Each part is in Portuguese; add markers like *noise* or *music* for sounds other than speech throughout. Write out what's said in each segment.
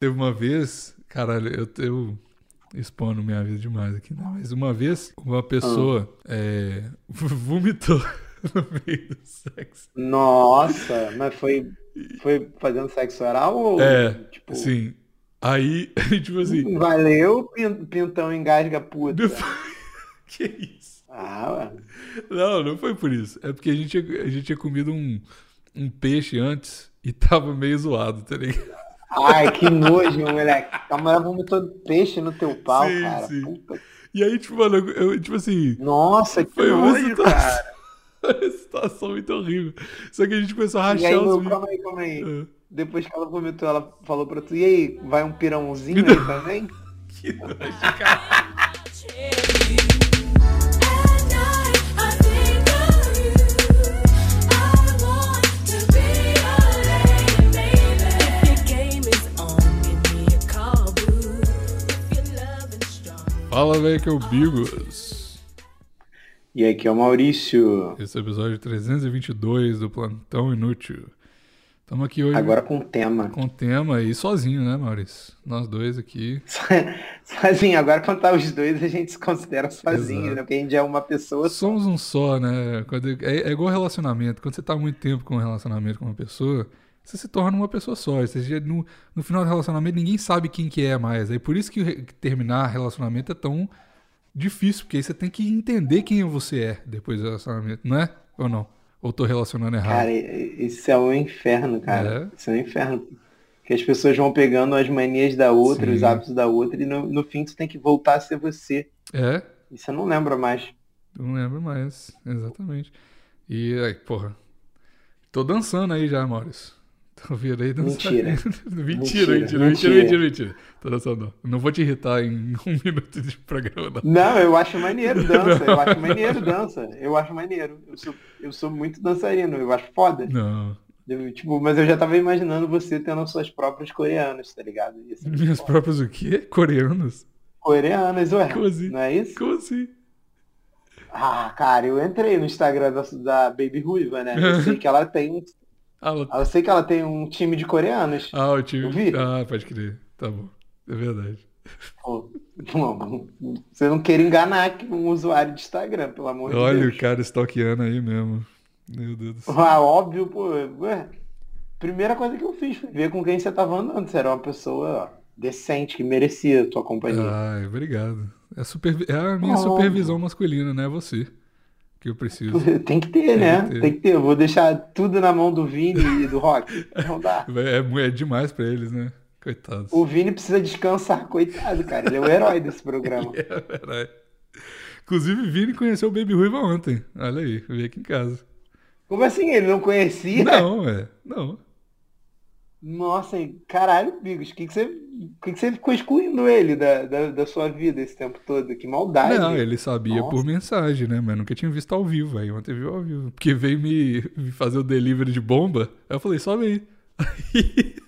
Teve uma vez, caralho, eu, eu expondo minha vida demais aqui, né? Mas uma vez, uma pessoa é, *laughs* vomitou *laughs* no meio do sexo. Nossa, mas foi, foi fazendo sexo oral ou É, tipo, sim. Aí, *laughs* tipo assim, valeu, pin- pintão engasga puta. que isso? Ah, ué. Não, não foi por isso. É porque a gente, tinha- a gente tinha comido um, um peixe antes e tava meio zoado, tá ligado? Ai, que nojo, moleque. A mulher vomitou peixe no teu pau, Sim, cara. sim. Puta. E aí, tipo, mano, eu, tipo assim, Nossa, que Foi nojo, situação- cara. *laughs* situação muito horrível. Só que a gente começou a E rachar aí, os calma aí, calma aí. Ah, Depois que ela vomitou, ela falou pra tu, e aí, vai um pirãozinho aí também? *laughs* Que nojo, cara. *laughs* Fala, velho, que é o Bigos. E aqui é o Maurício. Esse é o episódio 322 do Plantão Inútil. Estamos aqui hoje Agora com tema. com tema e sozinho, né, Maurício? Nós dois aqui. *laughs* Sozinho, agora quando tá os dois, a gente se considera sozinho, Exato. né? Porque a gente é uma pessoa só. Somos um só, né? É, é igual relacionamento. Quando você tá muito tempo com um relacionamento com uma pessoa, você se torna uma pessoa só. Você no, no final do relacionamento, ninguém sabe quem que é mais. Aí por isso que que terminar relacionamento é tão difícil, porque aí você tem que entender quem você é depois do relacionamento, não é? Ou não? Ou tô relacionando errado? Cara, isso é um inferno, cara. É? Isso é um inferno. Porque as pessoas vão pegando as manias da outra, Sim. os hábitos da outra, e no, no fim tu tem que voltar a ser você. É? E você não lembra mais. Não lembro mais, exatamente. E aí, porra. Tô dançando aí já, Maurício. Tô virei dançando. Mentira. *laughs* mentira, mentira, Mentira, mentira, mentira, mentira. mentira, mentira. Tô dançando. não. Não vou te irritar em *laughs* um minuto de programa, não. Não, eu acho maneiro *laughs* dança. Eu acho maneiro dança. Eu acho maneiro. Eu sou, eu sou muito dançarino. Eu acho foda. Não. Eu, tipo, mas eu já tava imaginando você tendo as suas próprias coreanas, tá ligado? Muito Minhas foda. próprias o quê? Coreanos? Coreanas, ué. Como assim? Não é isso? Como assim? Ah, cara, eu entrei no Instagram da, da Baby Ruiva, né? Eu sei que ela tem Ah, ela- eu sei que ela tem um time de coreanos. ah, o time. Eu vi. Ah, pode crer. Tá bom. É verdade. Pô, pô, você não quer enganar um usuário de Instagram, pelo amor de Olha Deus. o cara stalkeando aí mesmo. Meu Deus do céu. Ah, óbvio, pô. Ué, primeira coisa que eu fiz foi ver com quem você tava andando. Você era uma pessoa decente, que merecia a tua companhia. Ai, obrigado. É, supervi- é a minha Oh. supervisão masculina, né? Você. Que eu preciso. *laughs* Tem que ter, né? que ter. Tem que ter. Eu vou deixar tudo na mão do Vini e do Rock. Não dá. *laughs* É, é- demais pra eles, né? Coitados. O Vini precisa descansar, coitado, cara. Ele é o herói desse programa. *laughs* É verdade. Inclusive, Vini conheceu o Baby Ruiva ontem. Olha aí, veio aqui em casa. Como assim? Ele não conhecia? Não, é. Não. Nossa, caralho, Bigos, o que, que, você, o que, que você ficou excluindo ele da, da, da sua vida esse tempo todo? Que maldade. Não, ele sabia Nossa. por mensagem, né? Mas nunca tinha visto ao vivo. Aí ontem viu ao vivo. Porque veio me, me *laughs* fazer o delivery de bomba. Aí eu falei, sobe aí. *laughs*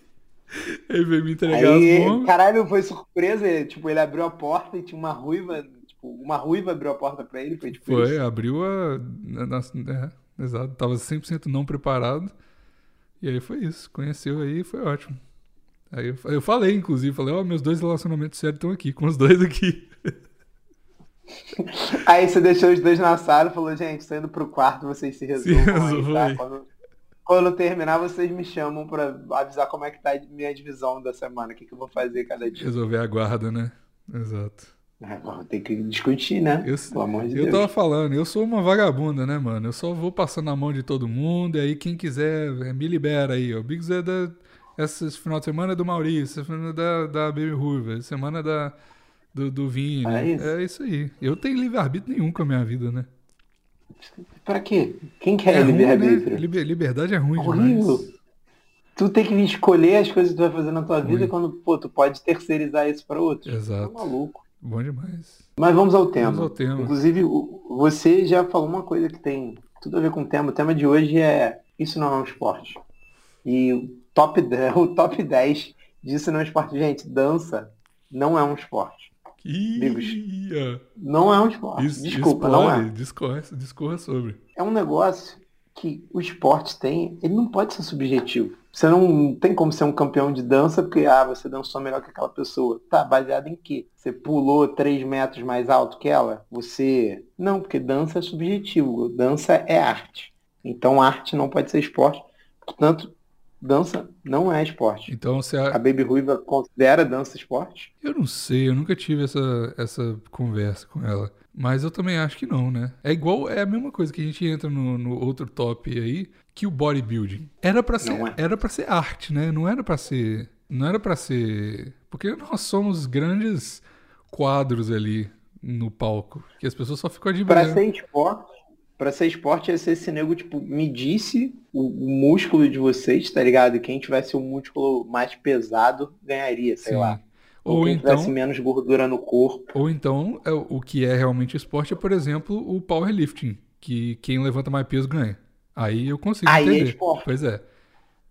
Aí ele veio me entregar Aí, as bombas. caralho, foi surpresa. ele, Tipo, ele abriu a porta e tinha uma ruiva. Tipo, uma ruiva abriu a porta pra ele. Foi tipo Foi, isso. abriu a. na- é, exato. Tava 100% não preparado. E aí foi isso. Conheceu aí e foi ótimo. Aí eu, eu falei, inclusive, falei, ó, meus dois relacionamentos sérios estão aqui, com os dois aqui. *laughs* Aí você deixou os dois na sala e falou, gente, tô indo pro quarto, vocês se resolvam tá? Quando, quando terminar, vocês me chamam pra avisar como é que tá a minha divisão da semana, o que, que eu vou fazer cada dia. Resolver a guarda, né? Exato. É, bom, tem que discutir, né? Eu, Pelo amor de eu Deus. tava falando, eu sou uma vagabunda, né, mano? Eu só vou passando a mão de todo mundo, e aí quem quiser, é, me libera aí. ó. O Biggs é da. Esse final de semana é do Maurício, essa semana é da, da Baby essa semana é da, do, do Vini. É isso. É isso aí. Eu tenho livre-arbítrio nenhum com a minha vida, né? Pra quê? Quem quer ruim, livre-arbítrio? né? Liber- liberdade é ruim Horrível. demais. Tu tem que escolher as coisas que tu vai fazer na tua vida quando, pô, tu pode terceirizar isso pra outros. Exato. Tá maluco. Bom demais. Mas vamos ao tema. Vamos ao tema. Inclusive, você já falou uma coisa que tem tudo a ver com o tema. O tema de hoje é Isso não é um esporte. E o top, 10, *laughs* o top 10 disso não é um esporte. Gente, dança não é um esporte. Amigos. Não é um esporte. Isso- Desculpa, não explore, é. Discorra, discorra sobre. É um negócio que o esporte tem, ele não pode ser subjetivo. Você não tem como ser um campeão de dança porque, ah, você dançou melhor que aquela pessoa. Tá, baseado em quê? Você pulou 3 metros mais alto que ela? Você. Não, porque dança é subjetivo. Dança é arte. Então arte não pode ser esporte. Portanto, dança não é esporte. Então você. A Baby Ruiva considera dança esporte? Eu não sei, eu nunca tive essa, essa conversa com ela. Mas eu também acho que não, né? É igual, é a mesma coisa que a gente entra no, no outro top aí, que o bodybuilding. Era pra ser, é. era para ser arte, né? Não era pra ser, não era para ser, porque nós somos grandes quadros ali no palco, que as pessoas só ficam admirando. ser esporte, pra ser esporte é ser esse nego, tipo, medisse o, o músculo de vocês, tá ligado? E quem tivesse o músculo mais pesado ganharia, sei Sim. lá. Ou quem tivesse então, menos gordura no corpo. ou então é, o que é realmente esporte é, por exemplo, o powerlifting, que quem levanta mais peso ganha. Aí eu consigo Aí é entender. esporte. Pois é.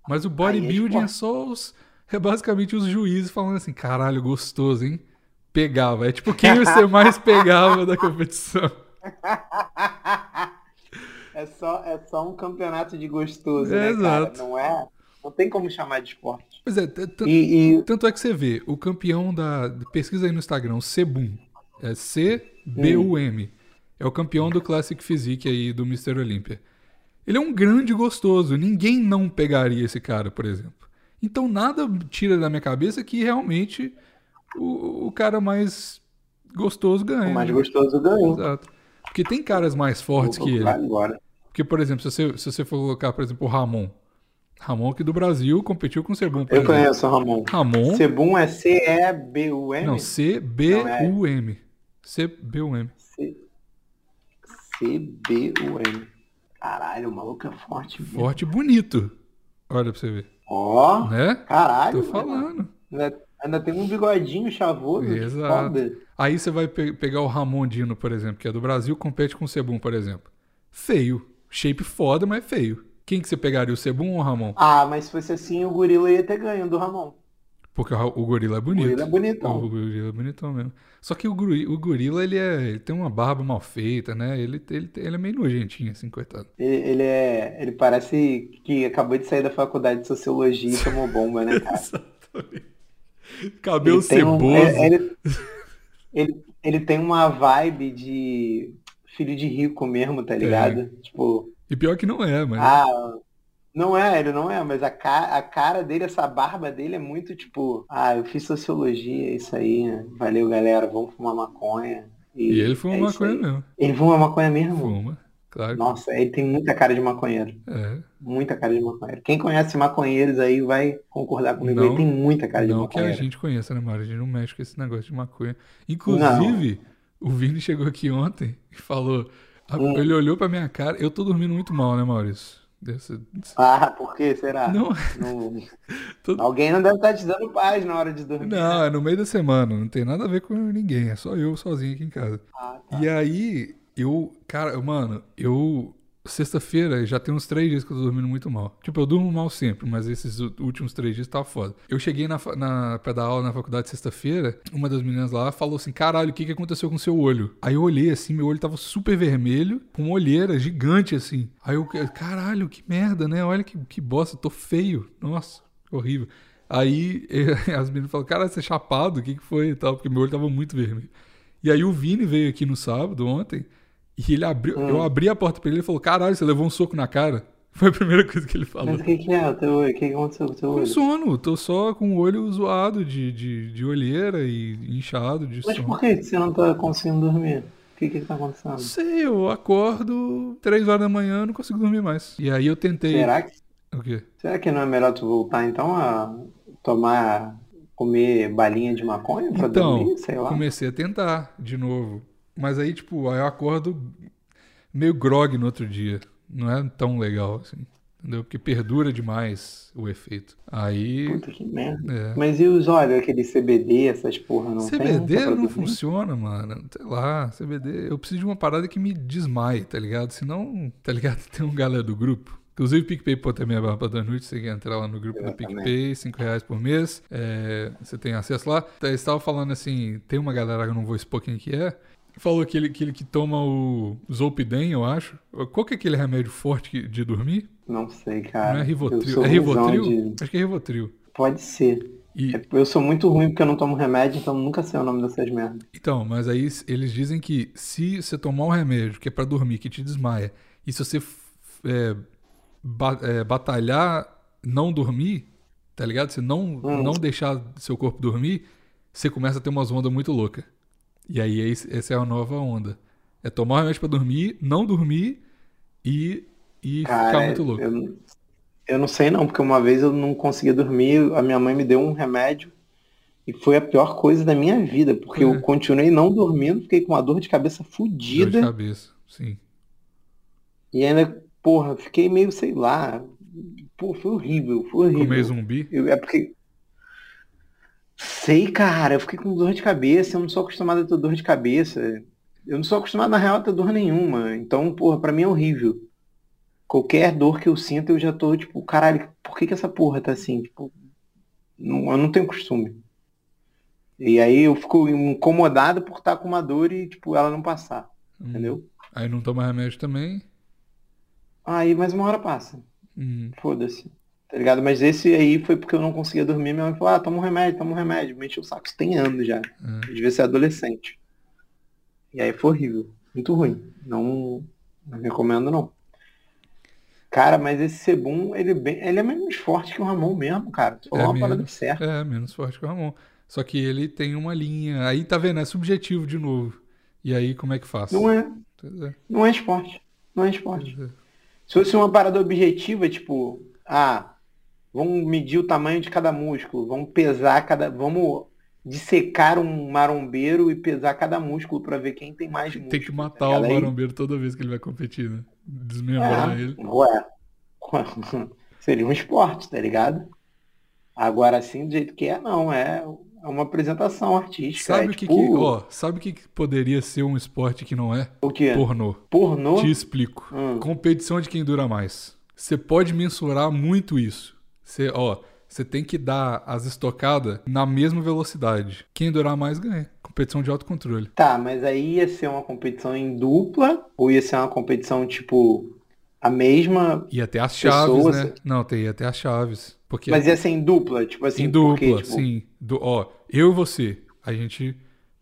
Mas o é bodybuilding é, esporte. só os. É basicamente os juízes falando assim, caralho, gostoso, hein? Pegava. É tipo quem você mais pegava da competição. *laughs* É só, é só um campeonato de gostoso, É, né, exato. cara? Não é? Não tem como chamar de esporte. Pois é, E, e- tanto é que você vê, o campeão da. Pesquisa aí no Instagram, o Sebum. É C-B-U-M. É o campeão do Classic Physique aí do Mr. Olympia. Ele é um grande gostoso. Ninguém não pegaria esse cara, por exemplo. Então nada tira da minha cabeça que realmente o, o cara mais gostoso ganha. o mais né? gostoso ganhou. Exato. Porque tem caras mais fortes que ele. agora. Porque, por exemplo, se você, se você for colocar, por exemplo, o Ramon. Ramon aqui do Brasil competiu com o Sebum, por Eu conheço o Ramon. Ramon. Sebum é C-E-B-U-M? Não, C-B-U-M. C-B-U-M. C-B-U-M. Caralho, o maluco é forte. mesmo. Forte e bonito. Olha pra você ver. Ó, Né? caralho. Tô falando. Ainda, ainda tem um bigodinho chavoso. Exato. Aí você vai pe- pegar o Ramon Dino, por exemplo, que é do Brasil, compete com o Sebum, por exemplo. Feio. Shape foda, mas feio. Quem que você pegaria, o Sebum ou o Ramon? Ah, mas se fosse assim, o gorila ia ter ganho do Ramon. Porque o o gorila é O bonito. gorila é bonitão. O gorila é bonitão mesmo. Só que o, o gorila, ele, é, ele tem uma barba mal feita, né? Ele, ele, ele é meio nojentinho, assim, coitado. Ele, ele é. Ele parece que acabou de sair da faculdade de sociologia e tomou bomba, né, *laughs* cara? Exatamente. Cabelo Ele um- ceboso. é- ele, ele, ele tem uma vibe de filho de rico mesmo, tá ligado? Tipo, E pior que não é, mas. ah, não é, ele não é, mas a, ca a cara dele, essa barba dele é muito tipo, ah, eu fiz sociologia, é isso aí, né? valeu galera, vamos fumar maconha. e ele fuma é maconha mesmo. Ele fuma maconha mesmo? Fuma, claro. Nossa, ele tem muita cara de maconheiro. É. Muita cara de maconheiro. Quem conhece maconheiros aí vai concordar comigo. Não- ele tem muita cara de Não que a maconheiro. gente conheça, né, Mário? A gente não mexe com esse negócio de maconha. Inclusive, o Vini chegou aqui ontem e falou. Ele olhou pra minha cara. Eu tô dormindo muito mal, né, Maurício? Desse- desse- Ah, por que será? Não, Todo- *laughs* Alguém não deve estar te dando paz na hora de dormir. não, é no meio da semana. Não tem nada a ver com ninguém. É só eu sozinho aqui em casa. Ah, tá. E aí, eu, cara, mano, eu. Sexta-feira já tem uns três dias que eu tô dormindo muito mal. Tipo, eu durmo mal sempre, mas esses últimos três dias tá foda. Eu cheguei na, na pra dar aula na faculdade sexta-feira, uma das meninas lá falou assim: caralho, o que, que aconteceu com seu olho? Aí eu olhei assim, meu olho tava super vermelho, com uma olheira gigante assim. Aí eu, caralho, que merda, né? Olha que, que bosta, tô feio. Nossa, horrível. Aí *laughs* as meninas falaram, cara, você é chapado? O que, que foi e tal? Porque meu olho tava muito vermelho. E aí o Vini veio aqui no sábado, ontem, e ele abriu, Hum. eu abri a porta pra ele e ele falou, caralho, você levou um soco na cara? *laughs* Foi a primeira coisa que ele falou. Mas o que, que é o teu olho? O que, que aconteceu com o teu Com olho? sono, tô só com o olho zoado de, de, de olheira e inchado de Mas sono. por que você não tá conseguindo dormir? O que que tá acontecendo? Não sei, eu acordo três horas da manhã não consigo dormir mais. E aí eu tentei. Será que, O quê? será que não é melhor tu voltar então a tomar, comer balinha de maconha pra Então, dormir? Sei lá. comecei a tentar de novo. Mas aí, tipo, aí eu acordo meio grog no outro dia. Não é tão legal assim. Entendeu? Porque perdura demais o efeito. Aí. Puta que merda. É. Mas e os olhos, aquele CBD, essas porra, não tem? CBD pra não dormir? funciona, mano. Sei lá, CBD. Eu preciso de uma parada que me desmaie, tá ligado? Senão, tá ligado? *laughs* Tem um galera do grupo. Inclusive, PicPay pode ter minha barba da noite. Você quer entrar lá no grupo do. PicPay, 5 reais por mês. É, você tem acesso lá. Então, Eles estavam falando assim: tem uma galera que eu não vou expor quem que é. Falou aquele, aquele que toma o Zolpidem, eu acho. Qual que é aquele remédio forte de dormir? Não sei, cara. Não é Rivotril. É Rivotril? de- Acho que é Rivotril. Pode ser. E, É, Eu sou muito ruim porque eu não tomo remédio, então nunca sei o nome dessas merdas. Então, mas aí eles dizem que se você tomar um remédio que é pra dormir, que te desmaia, e se você é, ba- é, batalhar não dormir, tá ligado? Se não, Hum. não deixar seu corpo dormir, você começa a ter umas ondas muito loucas. E aí esse- essa é a nova onda. É tomar um remédio pra dormir, não dormir e, e ficar Cara, muito louco. eu, não- eu não sei não, porque uma vez eu não conseguia dormir, a minha mãe me deu um remédio e foi a pior coisa da minha vida, porque É. eu continuei não dormindo, fiquei com uma dor de cabeça Dor de fodida cabeça, sim. e ainda, porra, fiquei meio, sei lá, pô, foi horrível, foi horrível. Comer zumbi. Eu- é porque. Sei, cara, eu fiquei com dor de cabeça, eu não sou acostumado a ter dor de cabeça. Eu não sou acostumado, na real, a ter dor nenhuma. Então, porra, pra mim é horrível. Qualquer dor que eu sinto, eu já tô, tipo, caralho, por que que essa porra tá assim? Tipo, não, eu não tenho costume. E aí eu fico incomodado por estar com uma dor e, tipo, ela não passar, Hum. entendeu? Aí não toma remédio também. Aí mais uma hora passa. Hum. Foda-se. Tá ligado? Mas esse aí foi porque eu não conseguia dormir. Minha mãe falou, ah, toma um remédio, toma um remédio. Me encheu o saco. Isso tem anos já. Eu devia ser adolescente. E aí foi horrível. Muito ruim. Não, não recomendo, não. Cara, mas esse Sebum, ele, é bem, ele é menos forte que o Ramon mesmo, cara. Tu falou É uma parada menos. certa. É, menos forte que o Ramon. Só que ele tem uma linha. Aí tá vendo, é subjetivo de novo. E aí, como é que faz? Não é, é, não é esporte. Não é esporte. é. Se fosse uma parada objetiva, tipo, ah, vamos medir o tamanho de cada músculo, vamos pesar cada. Vamos dissecar um marombeiro e pesar cada músculo pra ver quem tem mais músculo. Tem que matar o ligado? Aí- marombeiro toda vez que ele vai competir, né? Desmembrar É, ele. ué. *laughs* Seria um esporte, tá ligado? Agora assim, do jeito que é, não. É, é uma apresentação artística. Sabe é o que, tipo, que. Ó, sabe o que, que poderia ser um esporte que não é? o quê? Pornô. Pornô? Te explico. Hum. Competição de quem dura mais. Você pode mensurar muito isso. Você, ó, você tem que dar as estocadas na mesma velocidade. Quem durar mais ganha. Competição de autocontrole. Tá, mas aí ia ser uma competição em dupla ou ia ser uma competição, tipo, a mesma, E até as chaves, Pessoas- né? Não, tem até as chaves. Porque mas ia ser em dupla, tipo assim, em dupla, porque, tipo, sim. Do, ó, eu e você. A gente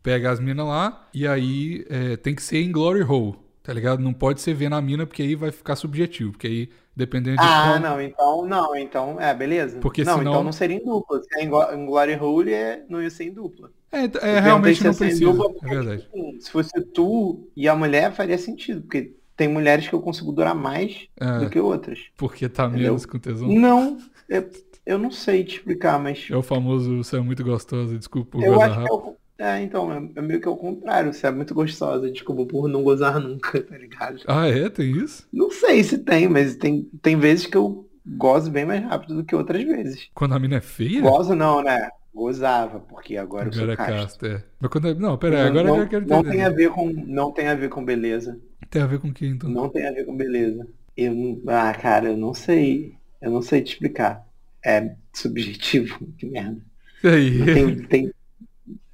pega as minas lá e aí é, tem que ser em glory hole, tá ligado? Não pode ser vendo a mina porque aí vai ficar subjetivo. Porque aí, dependendo de Ah, como- não, então, não, então, é, beleza. Porque não, senão- então não seria em dupla. Se é em, Glo- em Glory Hole, é, não ia ser em dupla. É, é, Eu perguntei realmente se não precisa. dupla É verdade. tipo se fosse tu e a mulher, faria sentido, porque tem mulheres que eu consigo durar mais É. do que outras. Porque tá Entendeu? menos com tesão. Não, eu, eu não sei te explicar, mas É o famoso você é muito gostosa, desculpa por eu acho que é, rápido. o, é, então, é, é meio que ao contrário. Você é muito gostosa, desculpa por não gozar nunca, tá ligado? Ah, é? Tem isso? Não sei se tem, mas tem, tem vezes que eu gozo bem mais rápido do que outras vezes. Quando a mina é feia? Gozo não, né? Gozava, porque agora eu sou Agora é casto. é. Mas quando é... Não, pera aí, agora não, eu quero não entender. tem a ver com não tem a ver com beleza. Tem a ver com o que, então? Não tem a ver com beleza. Eu não- ah, cara, eu não sei. Eu não sei te explicar. É subjetivo, que merda. E aí? Tem, tem-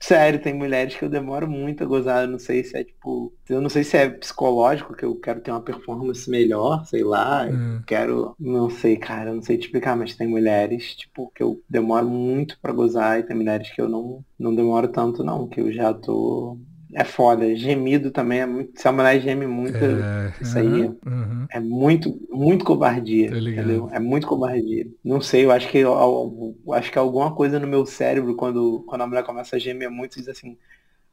sério, tem mulheres que eu demoro muito a gozar. Eu não sei se é tipo. Eu não sei se é psicológico, que eu quero ter uma performance melhor, sei lá. Hum. quero. Não sei, cara, eu não sei te explicar, mas tem mulheres, tipo, que eu demoro muito pra gozar e tem mulheres que eu não, não demoro tanto, não, que eu já tô. É foda. Gemido também é muito. Se a mulher geme muito, É, isso aí aham. é muito, muito covardia, entendeu? É muito covardia. Não sei, eu acho que eu, eu- acho que alguma coisa no meu cérebro quando, quando a mulher começa a gemer muito diz assim,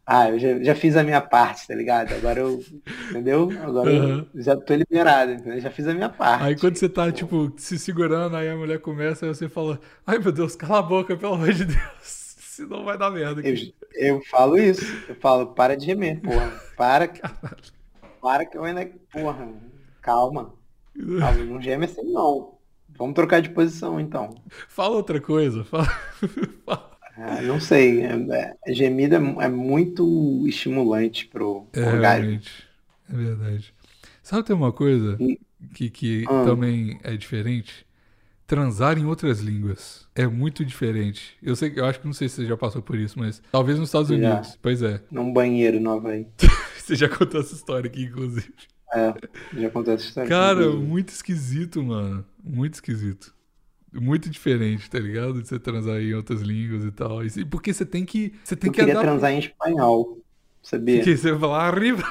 ah, eu já, já fiz a minha parte, tá ligado? Agora eu, entendeu? Agora Aham. eu já tô liberado, entendeu? Já fiz a minha parte. Aí quando você tá, tipo, se segurando, aí a mulher começa, aí você fala, ai meu Deus, cala a boca, pelo amor de Deus. Senão vai dar merda Eu, aqui. eu falo isso, eu falo, para de gemer, porra. Para, que- para que eu ainda, porra, calma. Calma, não geme assim não. Vamos trocar de posição então. Fala outra coisa. Fala... *laughs* fala- Ah, não sei. É, é, gemido é, é muito estimulante pro É, orgasmo. realmente. É verdade. Sabe tem uma coisa E- que, que Hum. também é diferente? Transar em outras línguas. É muito diferente. Eu sei, eu acho que não sei se você já passou por isso, mas talvez nos Estados Já. Unidos. Pois é. Num banheiro no Havaí. *laughs* Você já contou essa história aqui, inclusive. É, já contei essa história. Cara, Inclusive. muito esquisito, mano. Muito esquisito. Muito diferente, tá ligado? De você transar em outras línguas e tal. E porque você tem que. Você tem eu que queria adaptar. transar em espanhol, sabia? Porque você vai falar arriba.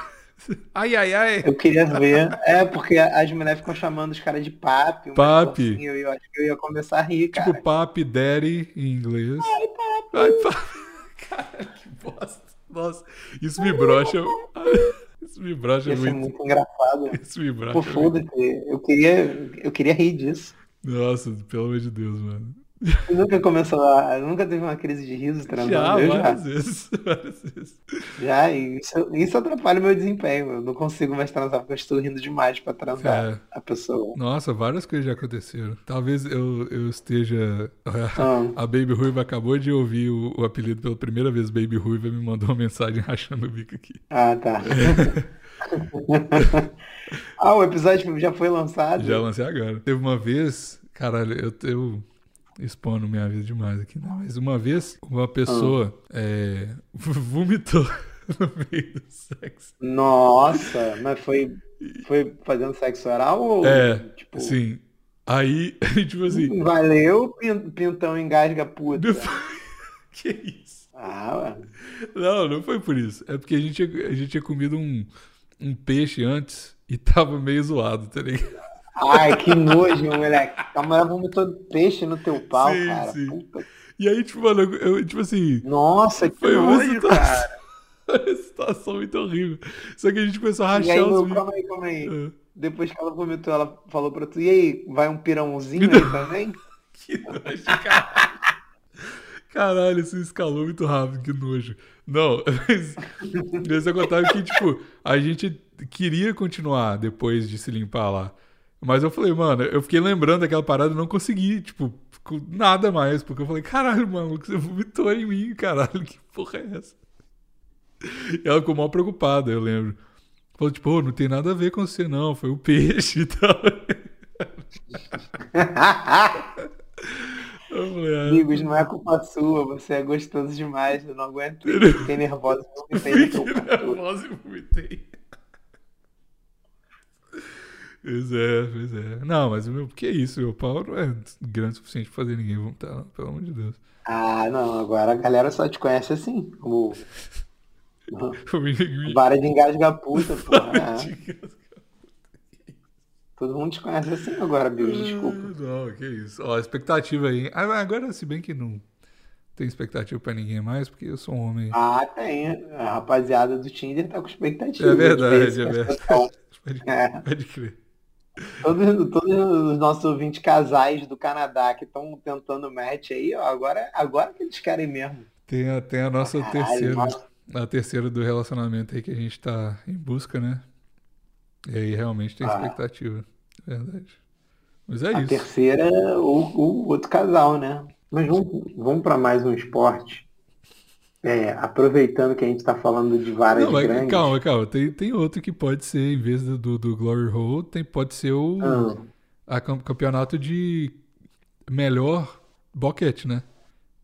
Ai, ai, ai. Eu queria ver. É, porque as mulheres ficam chamando os caras de papi. Papi. assim, Eu, eu acho que eu ia começar a rir, cara. Tipo papi, daddy em inglês. Ai, papi. Ai, papi. *laughs* Cara, que bosta. Nossa, isso me brocha. *laughs* Isso me brocha Ia ser muito. muito engraçado. Isso me brocha Pô, muito. foda-se. Eu queria, eu queria rir disso. Nossa, pelo amor de Deus, mano. Tu nunca começou a. Nunca teve uma crise de riso transando? Já, eu já. várias vezes. *laughs* Várias vezes. Já, e isso, isso atrapalha o meu desempenho. Eu não consigo mais transar porque eu estou rindo demais pra transar É. a pessoa. Nossa, várias coisas já aconteceram. Talvez eu, eu esteja. *laughs* Ah. A Baby Ruiva acabou de ouvir o, o apelido pela primeira vez. Baby Ruiva me mandou uma mensagem *laughs* rachando o bico aqui. Ah, tá. ah, o episódio já foi lançado? Já lancei agora. Teve uma vez, caralho, eu, eu expondo minha vida demais aqui, né? Mas uma vez, uma pessoa é, *laughs* vomitou *laughs* no meio do sexo. Nossa, mas foi, foi fazendo sexo oral ou É, tipo, sim. Aí, *laughs* tipo assim. valeu, pin- pintão engasga puta. que isso? Ah, ué. Não, não foi por isso. É porque a gente, tinha- a gente tinha comido um, um peixe antes e tava meio zoado, tá ligado? Ai, que nojo, moleque. A mulher vomitou peixe no teu pau, Sim, cara. sim. Puta. E aí, tipo, mano, eu, tipo assim. Nossa, que Foi nojo, situação, cara. *laughs* uma situação muito horrível. Só que a gente começou a E rachar aí, os meu, calma aí, calma aí. Ah, Depois que ela vomitou, ela falou pra tu, e aí, vai um pirãozinho aí *laughs* também? Que nojo, caralho. Caralho, isso escalou muito rápido, que nojo. Não, *laughs* mas, mas eu contava que, tipo, a gente queria continuar depois de se limpar lá. Mas eu falei, mano, eu fiquei lembrando daquela parada e não consegui, tipo, nada mais. Porque eu falei, caralho, mano, você vomitou em mim, caralho, que porra é essa? E ela ficou mal preocupada, eu lembro. Falou, tipo, "Ô, não tem nada a ver com você, não, foi o peixe e tal. *laughs* Falei, ah, Amigos, não é culpa sua, você é gostoso demais, eu não aguento. Fiquei nervosa, eu vomitei teu Fiquei nervosa e vomitei. Pois é, pois é. Não, mas o meu, que isso? Meu pau não é grande o suficiente pra fazer ninguém vomitar, não, pelo amor de Deus. Ah, não, agora a galera só te conhece assim, como *laughs* vara de engasga puta, *laughs* porra. É. Todo mundo te conhece assim agora, Bill, desculpa. Não, que isso. Ó, expectativa aí. Ah, Agora, se bem que não tem expectativa pra ninguém mais, porque eu sou um homem. Ah, tem. A rapaziada do Tinder tá com expectativa. É verdade, de ver é *laughs* verdade. É. pode crer. Todos, todos os nossos ouvintes casais do Canadá que estão tentando match aí, ó, agora, agora que eles querem mesmo. Tem a, tem a nossa Caralho, terceira. nossa. A terceira do relacionamento aí que a gente tá em busca, né? E aí realmente tem Ah. expectativa. Verdade. Mas é A isso. terceira, o, o outro casal, né? Mas vamos, vamos para mais um esporte. É, aproveitando que a gente está falando de varas Não, mas grandes. calma, calma. Tem, tem outro que pode ser, em vez do, do, do Glory Hole, tem, pode ser o Ah, a cam- campeonato de melhor boquete, né?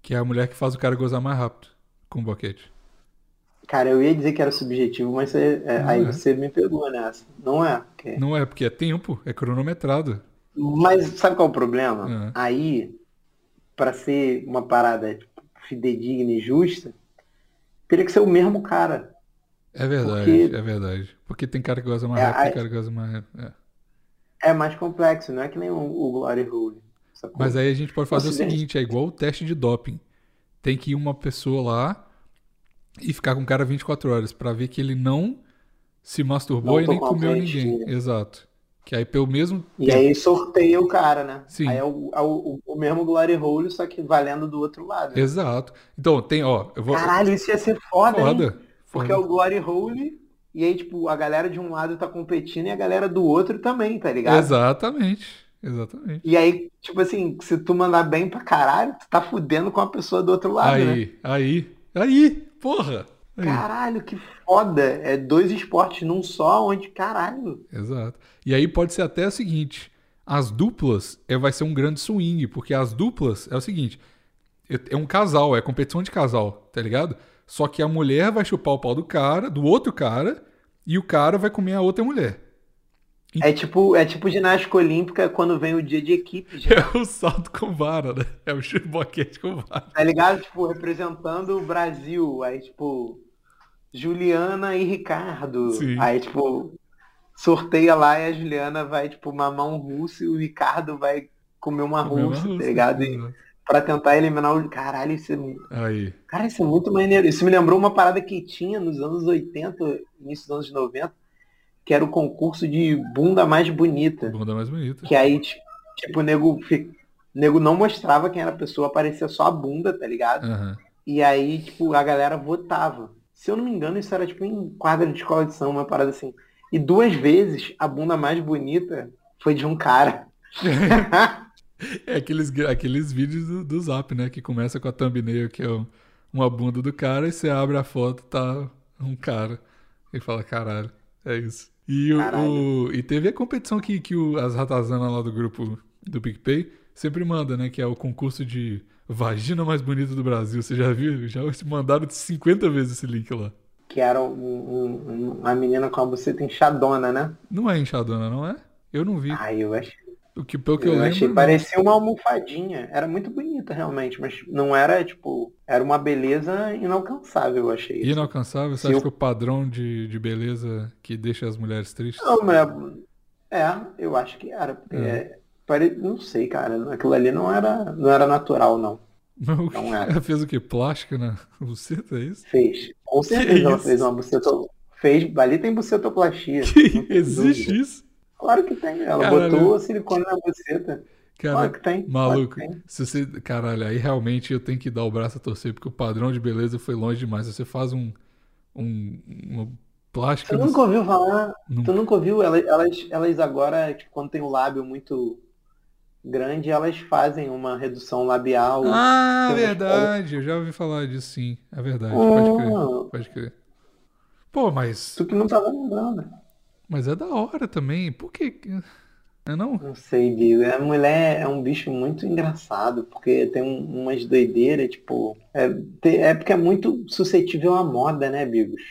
Que é a mulher que faz o cara gozar mais rápido com o boquete. cara, eu ia dizer que era subjetivo, mas você- é, aí é. você me pegou nessa. Não é? porque- Não é, porque é tempo, é cronometrado. Mas sabe qual é o problema? Ah. Aí, para ser uma parada fidedigna e justa, teria que ser o mesmo cara. É verdade, Porque- é verdade. Porque tem cara que goza mais É, rápido, tem cara que goza mais. é. É mais complexo, não é que nem o, o Glory Hole. Mas aí a gente pode fazer o Ocidente. seguinte, é igual o teste de doping. Tem que ir uma pessoa lá e ficar com o cara 24 horas pra ver que ele não se masturbou Não e nem comeu ninguém. Exato. Que aí pelo mesmo E aí sorteia o cara, né? Sim. Aí é o, é o, o mesmo Glory Hole, só que valendo do outro lado. né? Exato. Então, tem, ó, eu vou Caralho, isso ia ser foda, hein? foda. Porque é foda. o Glory Hole, e aí, tipo, a galera de um lado tá competindo e a galera do outro também, tá ligado? Exatamente. Exatamente. E aí, tipo assim, se tu mandar bem pra caralho, tu tá fudendo com a pessoa do outro lado, né? Aí, aí, aí, porra. Caralho, que foda. É dois esportes num só, onde, caralho. Exato. E aí pode ser até o seguinte: as duplas é, vai ser um grande swing, porque as duplas é o seguinte: é é um casal, é competição de casal, tá ligado? Só que a mulher vai chupar o pau do cara, do outro cara, E o cara vai comer a outra mulher. É tipo, é tipo ginástica olímpica quando vem o dia de equipe, já, *laughs* É o salto com vara, né? É o chute boquete com vara. tá ligado? Tipo, representando o Brasil. Aí, tipo, Juliana e Ricardo. Sim. Aí, tipo, sorteia lá e a Juliana vai, tipo, mamar um russo e o Ricardo vai comer uma russa, tá ligado? E, pra tentar eliminar o. Caralho, isso é muito. Aí. Cara, isso é muito maneiro. Isso me lembrou uma parada que tinha nos anos 80, início dos anos 90, que era o concurso de bunda mais bonita. Bunda mais bonita. Que aí, ti- tipo, o nego, o nego não mostrava quem era a pessoa, aparecia só a bunda, tá ligado? Aham. E aí, tipo, a galera votava. Se eu não me engano, isso era tipo em quadra de escola de samba, uma parada assim. E duas vezes a bunda mais bonita foi de um cara. *laughs* É aqueles, aqueles vídeos do, do Zap, né? Que começa com a thumbnail, que é um- uma bunda do cara, e você abre a foto, tá um cara. E fala, caralho, é isso. E, o, o- e teve a competição que, que o- as ratazanas lá do grupo do PicPay sempre manda, né? Que é o concurso de vagina mais bonita do Brasil. Você já viu? Já mandaram 50 vezes esse link lá. Que era um- um- um- uma menina com a buceta inchadona, né? Não é inchadona, não é? Eu não vi. Ai, eu achei. O que, pelo que eu, Eu, lembro. achei, parecia uma almofadinha. Era muito bonita, realmente, mas não era, tipo, era uma beleza inalcançável, eu achei. Inalcançável? Você Se acha eu- que o padrão de, de beleza que deixa as mulheres tristes? Não, mas é, eu acho que era, porque É. pare- não sei, cara, aquilo ali não era, não era natural, não. Não, Não era. ela fez o que? Plástica na *laughs* buceta, é isso? Fez. Com certeza ela isso? fez uma buceta. Fez, ali tem bucetoplastia. Existe dúvida. isso? Claro que tem. Ela Caralho. botou silicone na buceta. Cara, Claro que tem. maluco. Claro que tem. Se você, caralho, aí realmente eu tenho que dar o braço a torcer, porque o padrão de beleza foi longe demais. Você faz um, um uma plástica. Tu nunca ouviu falar? Nunca. Tu nunca ouviu? Elas, elas, elas agora, tipo, quando tem o lábio muito grande, elas fazem uma redução labial. Ah, verdade. Eu já ouvi falar disso, sim. É verdade. Pode crer. Ah, Pode crer. Pô, mas, tu que não tava lembrando. mas é da hora também. Por que? É não? Não sei, Diego. A mulher é um bicho muito engraçado, porque tem um- umas doideiras, tipo. É, é porque é muito suscetível à moda, né, Bigos?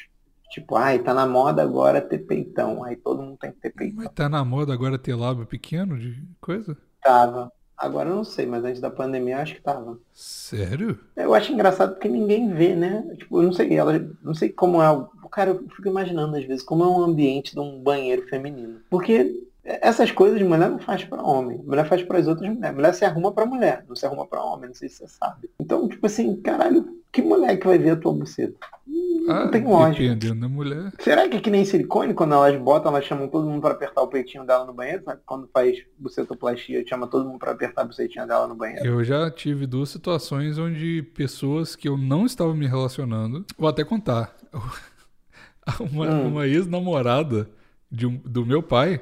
Tipo, ai, tá na moda agora ter peitão. Aí todo mundo tem que ter peitão. Mas tá na moda agora ter lábio pequeno de coisa? Tava. Agora eu não sei, mas antes da pandemia eu acho que tava. Sério? Eu acho engraçado porque ninguém vê, né? Tipo, eu não sei, ela, não sei como é o. Cara, eu fico imaginando às vezes como é um ambiente de um banheiro feminino. Porque essas coisas mulher não faz pra homem. Mulher faz para as outras mulheres. Mulher se arruma pra mulher, não se arruma pra homem, não sei se você sabe. Então, tipo assim, caralho, que mulher que vai ver a tua buceta? Não Ah, tem lógica. dependendo da mulher. Será que é que nem silicone, quando elas botam, elas chamam todo mundo pra apertar o peitinho dela no banheiro? Sabe? Quando faz bucetoplastia, chama todo mundo pra apertar a bucetinha dela no banheiro. Eu já tive duas situações onde pessoas que eu não estava me relacionando, vou até contar. *laughs* Uma, Hum. uma ex-namorada um- do meu pai,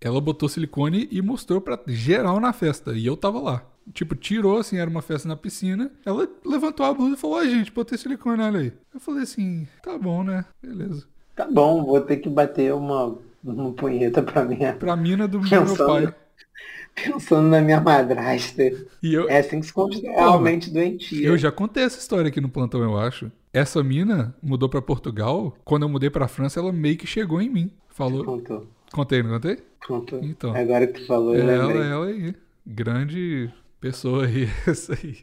ela botou silicone e mostrou pra geral na festa. E eu tava lá. Tipo, tirou assim, era uma festa na piscina. Ela levantou a blusa e falou: Ó, gente, botei silicone, olha aí. Eu falei assim: tá bom, né? Beleza. Tá bom, vou ter que bater uma, uma punheta pra minha. *laughs* Pra mina do meu Pensando. pai. Pensando na minha madrasta. E eu, É assim que se considera realmente doentia. Eu já contei essa história aqui no plantão, eu acho. Essa mina mudou pra Portugal. Quando eu mudei pra França, ela meio que chegou em mim. Falou. Contou, Contei, não contei? contou. Então. Agora que tu falou, eu ela, lembrei. ela aí. Grande pessoa aí, *laughs* essa aí.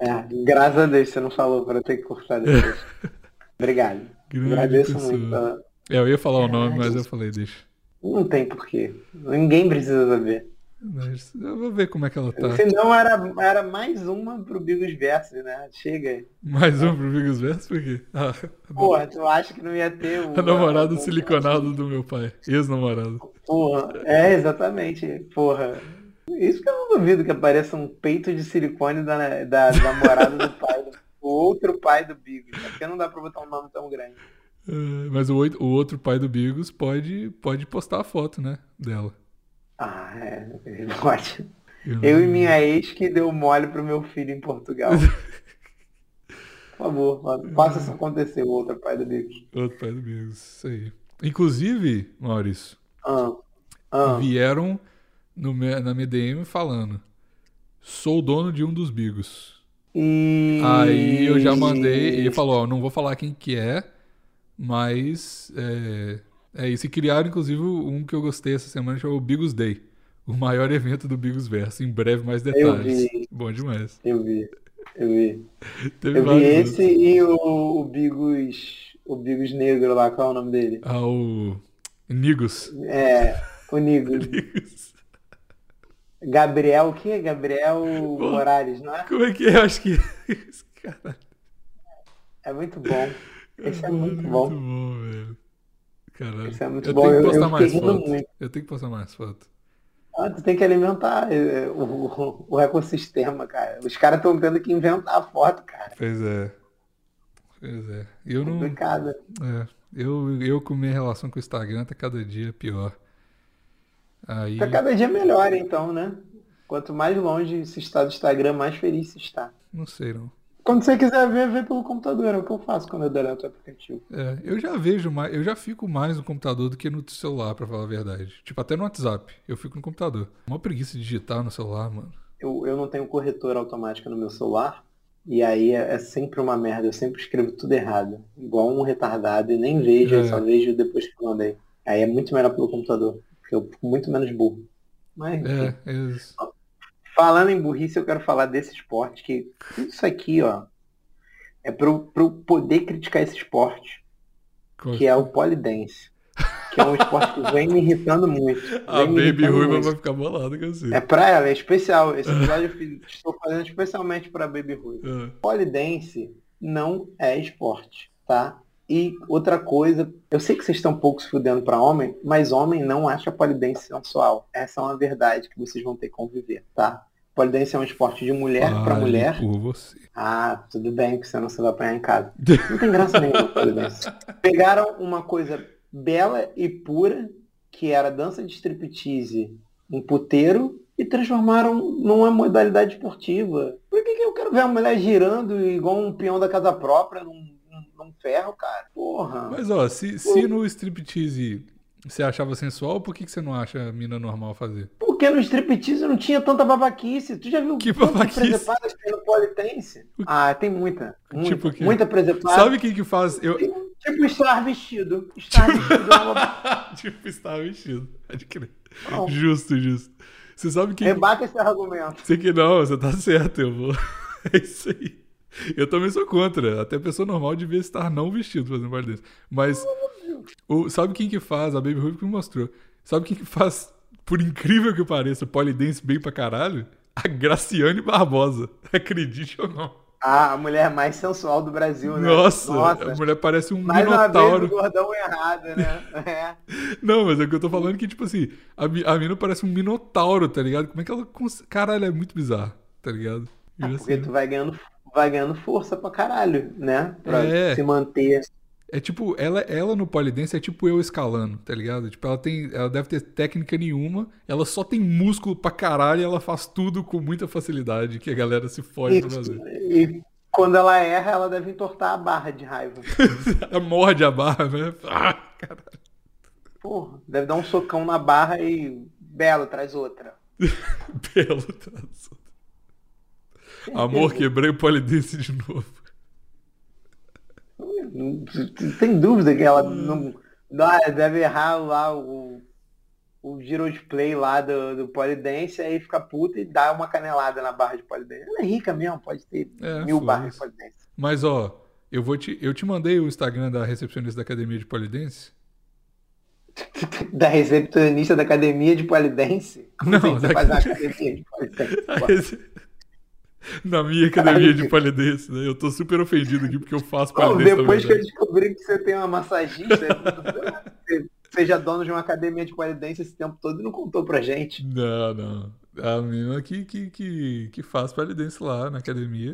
É, graças a Deus você não falou pra eu ter que cortar depois. *laughs* Obrigado. Grande Agradeço pessoa. muito. pela- É, eu ia falar o nome, mas eu falei, deixa. Não tem porquê. Ninguém precisa saber. Mas eu vou ver como é que ela tá. Senão era, era mais uma pro Bigos Versus, né? Chega. Mais um pro Vigos Verso, por quê? Ah, Porra, tu acha que não ia ter o. *laughs* a namorada o- siliconado do meu pai. Ex-namorado. Porra, é, exatamente. Porra. Isso que eu não duvido que apareça um peito de silicone da, da, da namorada do pai, do, outro pai do Bigos. É porque não dá pra botar um nome tão grande. Ah, mas o, o outro pai do Bigos pode, pode postar a foto, né? Dela. Ah, é. ele Pode. Eu e não- minha ex que deu mole pro meu filho em Portugal. *laughs* Por favor, fa- faça isso acontecer, o outro pai do Bigos. Outro pai do Bigos, isso aí. Inclusive, Maurício, Ah, ah. vieram no, na MDM falando: sou dono de um dos Bigos. E... Aí eu já mandei, ele falou: ó, não vou falar quem que é, Mas é, é isso. E criaram, inclusive, um que eu gostei essa semana, chamou Bigos Day. O maior evento do Bigos Verso. Em breve, mais Eu detalhes. vi. Bom demais. Eu vi. Eu vi. Teve Eu vi esse e o, o Bigos. O Bigos Negro lá, qual é o nome dele? Ah, o Nigos. É, o Nigo. Nigos. *laughs* Gabriel, o que? Gabriel Morales, não é? Como é que é? Eu acho que. *laughs* Caralho. É muito bom. Esse é muito Muito bom. bom, velho. Caralho. Esse é muito eu bom. tenho que Eu- postar eu mais foto. muito. Eu tenho que postar mais foto. Ah, tu tem que alimentar é, o, o- o ecossistema, cara. Os caras estão tendo que inventar a foto, cara. Pois é. Pois é. Eu não. Complicado. É. Eu, eu com minha relação com o Instagram tá cada dia pior. Aí. Tá cada dia melhor, então, né? Quanto mais longe se está do Instagram, mais feliz se está. Não sei não. Quando você quiser ver, vê pelo computador. É o que eu faço quando eu deleto o aplicativo. É, eu já vejo mais, eu já fico mais no computador do que no celular, pra falar a verdade. Tipo, até no WhatsApp, eu fico no computador. Uma preguiça de digitar no celular, mano. Eu, eu não tenho corretor automático no meu celular. E aí é, é sempre uma merda. Eu sempre escrevo tudo errado. Igual um retardado. E nem vejo, eu É. só vejo depois que eu mandei. Aí é muito melhor pelo computador. Porque eu fico muito menos burro. Mas, enfim. É, é isso. Falando em burrice, eu quero falar desse esporte, que isso aqui, ó, é para eu poder criticar esse esporte, que é o polidense. Que é um esporte que vem me irritando muito. *laughs* A Baby Ruiva vai ficar bolada com você. É pra ela, é especial. Esse *laughs* episódio eu estou fazendo especialmente pra Baby Ruiva. É. Polidense não é esporte, tá? E outra coisa, eu sei que vocês estão um pouco se fudendo pra homem, mas homem não acha polidense sensual. Essa é uma verdade que vocês vão ter que conviver, tá? Polidense é um esporte de mulher Fale mulher. Por você. Ah, tudo bem, que senão você vai apanhar em casa. *laughs* Não tem graça nenhuma polidense. Pegaram uma coisa bela e pura, que era dança de striptease em puteiro, e transformaram numa modalidade esportiva. Por que, que eu quero ver a mulher girando igual um peão da casa própria num ferro, cara? Porra. Mas ó, se, se no striptease você achava sensual, por que, que você não acha a mina normal fazer? Porque no striptease não tinha tanta babaquice. Tu já viu Que babaquice? presepadas tem no polidense? Ah, tem muita. Muita, Tipo o quê? muita presepada. Sabe quem que faz? Eu. Tipo estar vestido. Estar vestido é uma *laughs* tipo, estava vestido. Pode crer. Não. Justo, justo. Você sabe quem. Rebata esse argumento. Sei que não, você tá certo, eu vou. *laughs* É isso aí. Eu também sou contra. Até pessoa normal devia estar não vestido fazendo parte desse. Mas o, sabe quem que faz? A Baby que me mostrou. Sabe quem que faz, por incrível que pareça, polidense bem pra caralho? A Graciane Barbosa. *laughs* Acredite ou não. Ah, a mulher mais sensual do Brasil, né? Nossa, a mulher parece um Mais uma vez o minotauro. gordão errado, né? *laughs* É. Não, mas é o que eu tô falando que, tipo assim, a, a mina parece um minotauro, tá ligado? Como é que ela. cons- Caralho, é muito bizarro, tá ligado? Vira Porque assim. tu vai ganhando, vai ganhando força pra caralho, né? Pra É. se manter. É tipo, ela, ela no polidense é tipo eu escalando, tá ligado? Tipo, ela tem. Ela deve ter técnica nenhuma, ela só tem músculo pra caralho e ela faz tudo com muita facilidade que a galera se fode pra fazer. e quando ela erra, ela deve entortar a barra de raiva. ela *laughs* morde a barra, né? Ah, caralho. Porra, deve dar um socão na barra e. Belo, traz outra. *laughs* Belo traço. Amor, quebrei o polidense de novo. Tem dúvida que ela não. Ah, deve errar lá o, o giro de play lá do, do polidense, aí fica puta e dá uma canelada na barra de polidense. Ela é rica mesmo, pode ter É, mil barras de polidense. Mas ó, eu vou te. Eu te mandei o Instagram da recepcionista da academia de polidense. *laughs* Da recepcionista da academia de polidense? Como Não, assim da- faz academia de *laughs* polidense? *laughs* Na minha academia de polidense, né? Eu tô super ofendido aqui porque eu faço polidense depois que eu também. né? descobri que você tem uma massagista, você seja dono de uma academia de polidense esse tempo todo e não contou pra gente. Não, não. A menina que, que, que, que faz polidense lá na academia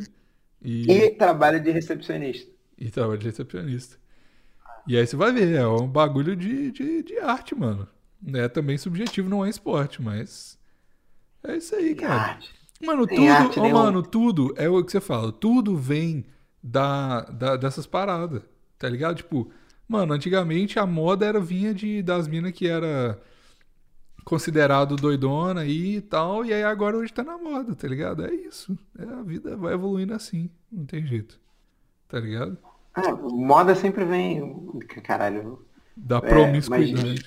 e, E trabalho de recepcionista. e trabalha de recepcionista. E aí você vai ver, é um bagulho de, de, de arte, mano. É também subjetivo, não é esporte, mas. É isso aí, cara. Arte. Mano, tudo, nenhuma. mano, tudo é o que você fala, tudo vem da, da- dessas paradas, tá ligado? Tipo, mano, antigamente a moda era vinha de das minas que era considerado doidona e tal, e aí agora hoje tá na moda, tá ligado? É isso. É, a vida vai evoluindo assim, não tem jeito. Tá ligado? Ah, moda sempre vem. Caralho. Da É, promiscuidade.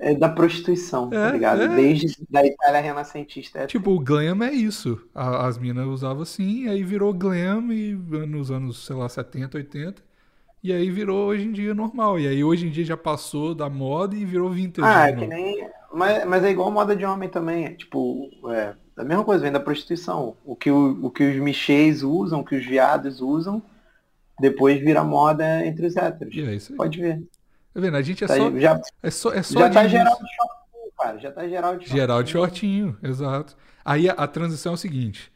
É da prostituição, É, tá ligado? é. Desde da Itália renascentista. É Tipo, o glam é isso. A- as minas usavam assim, aí virou glam e, nos anos, sei lá, 70, 80. E aí virou hoje em dia normal. E aí hoje em dia já passou da moda e virou vintage. Ah, é que nem. Mas, mas é igual moda de homem também. É, tipo, é a mesma coisa, vem da prostituição. O que, o, o que os michês usam, o que os viados usam, depois vira moda entre os héteros. E é isso aí. Pode ver. Tá vendo? A gente é Tá- só. já É só, é só já tá geral de shortinho, cara. Já tá geral de Geral de shortinho. shortinho, exato. Aí a, a transição é o seguinte.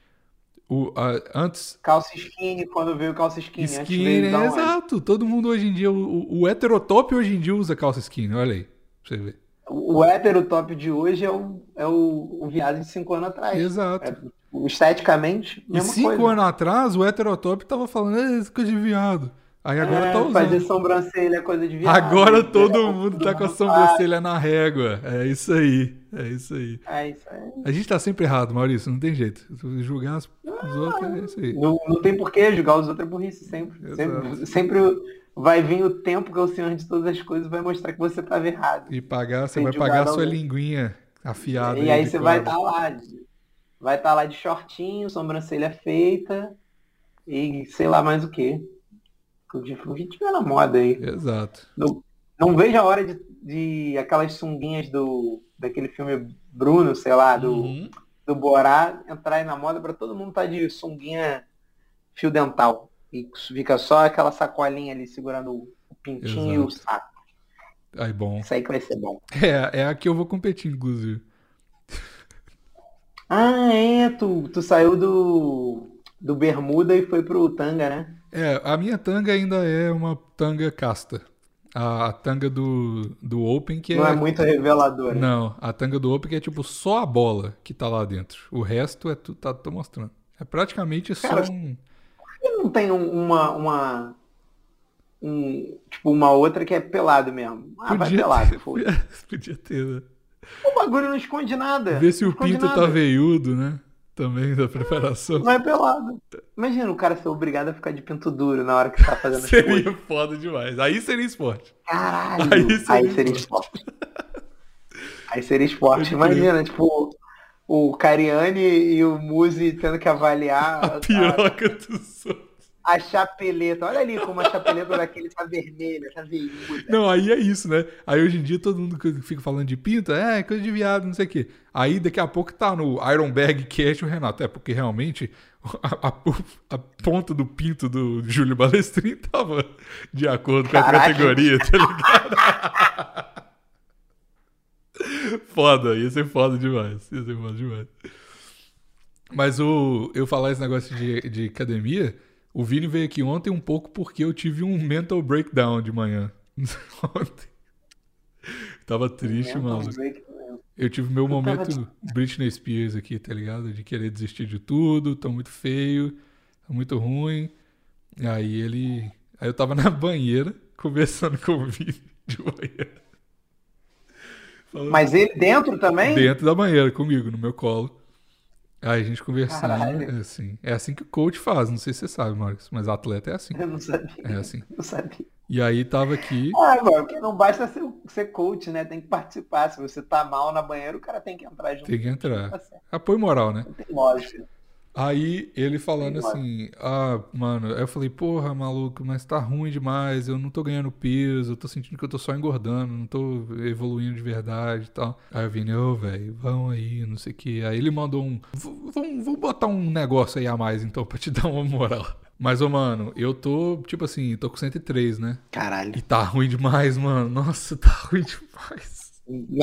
O, a- antes, Calça skinny, quando veio calça skinny. antes skinny, onde? exato. Todo mundo hoje em dia, o, o, o heterotop hoje em dia usa calça skinny, olha aí. Pra você ver. O hétero top de hoje é o, é o, o viado de 5 anos atrás. Exato. É, esteticamente, E mesma cinco coisa. anos atrás, o heterotop tava falando, é, coisa de viado. Aí agora É, tá usando. fazer sobrancelha é coisa de viado. Agora *laughs* todo mundo tá com a sobrancelha na régua. É isso aí. É isso aí. É isso aí. A gente tá sempre errado, Maurício, não tem jeito. Julgar os outros é isso aí. Não, não tem porquê julgar os outros é burrice sempre. Sempre, sempre vai vir o tempo que é o senhor de todas as coisas vai mostrar que você estava errado. E pagar, você vai pagar sua alguém. linguinha afiada. e aí de você vai estar lá. de- Vai estar lá de shortinho, sobrancelha feita e sei lá mais o que. O que tiver na moda aí. Exato. Não, não vejo a hora de, de aquelas sunguinhas do daquele filme Bruno, sei lá, do, Uhum. do Borá entrar aí na moda pra todo mundo tá de sunguinha fio dental. E fica só aquela sacolinha ali segurando o pintinho e o Exato. saco. Aí, bom. Isso aí que vai ser bom. É, é a que eu vou competir, inclusive. Ah, é, tu, tu saiu do, do bermuda e foi pro tanga, né? É, a minha tanga ainda é uma tanga casta. A, a tanga do, do Open, que Não é é. muito reveladora. Não, a tanga do Open que é tipo só a bola que tá lá dentro. O resto é tudo, tá, tô mostrando. É praticamente só Cara, um. Por que não tem um- uma, uma, um, tipo, uma outra que é pelado mesmo? Ah, vai pelado, ter, foda. *laughs* podia ter, né? O bagulho não esconde nada. Ver se o pinto tá nada. veiudo, né? Também da preparação. Não é pelado. Imagina o cara ser obrigado a ficar de pinto duro na hora que tá fazendo *laughs* Seria coisas. foda demais. Aí seria esporte. Caralho. Aí Aí seria seria, esporte. Aí seria esporte. Imagina, tipo, o Cariani e o Muzi tendo que avaliar A piroca dos outros. A, chapeleta. Olha ali como a chapeleta daquele tá vermelha, tá veiuda. Não, aí é isso, né? Aí hoje em dia todo mundo que fica falando de pinto, é coisa de viado, não sei o quê. Aí daqui a pouco tá no Iron Bag Cash o Renato. É porque realmente a, a- a ponta do pinto do Júlio Balestrin tava de acordo com a categoria, tá ligado? *laughs* foda, ia ser foda demais. Ia ser foda demais. Mas o, eu falar esse negócio de, de academia, o Vini veio aqui ontem um pouco porque eu tive um mental breakdown de manhã. *laughs* ontem. Tava triste, Mental break- Eu tive meu tava momento Britney Spears aqui, tá ligado? De querer desistir de tudo, tô muito feio, tá muito ruim. E aí ele. Aí eu tava na banheira, conversando com o Vini de manhã. Falando Mas ele dentro também? dentro da banheira comigo, no meu colo. Aí a gente conversando, Caralho. é assim. É assim que o coach faz, não sei se você sabe, Marcos, mas atleta é assim. Eu não sabia. É assim. Não sabia. E aí tava aqui. Ah, agora, porque não basta ser, ser coach, né? Tem que participar. Se você tá mal na banheira, o cara tem que entrar junto. Tem que entrar. Tá certo. Apoio moral, né? Tem lógica. Aí ele falando assim, ah, mano, aí eu falei, porra, maluco, mas tá ruim demais, eu não tô ganhando peso, eu tô sentindo que eu tô só engordando, não tô evoluindo de verdade e tal. Aí eu vim, ô, velho, vão aí, não sei o que. Aí ele mandou um, "V- vamos vamos botar um negócio aí a mais então pra te *laughs* dar uma moral. Mas, ô, mano, eu tô, tipo assim, tô com 103, né? Caralho. E tá ruim demais, mano. Nossa, tá *laughs* ruim demais.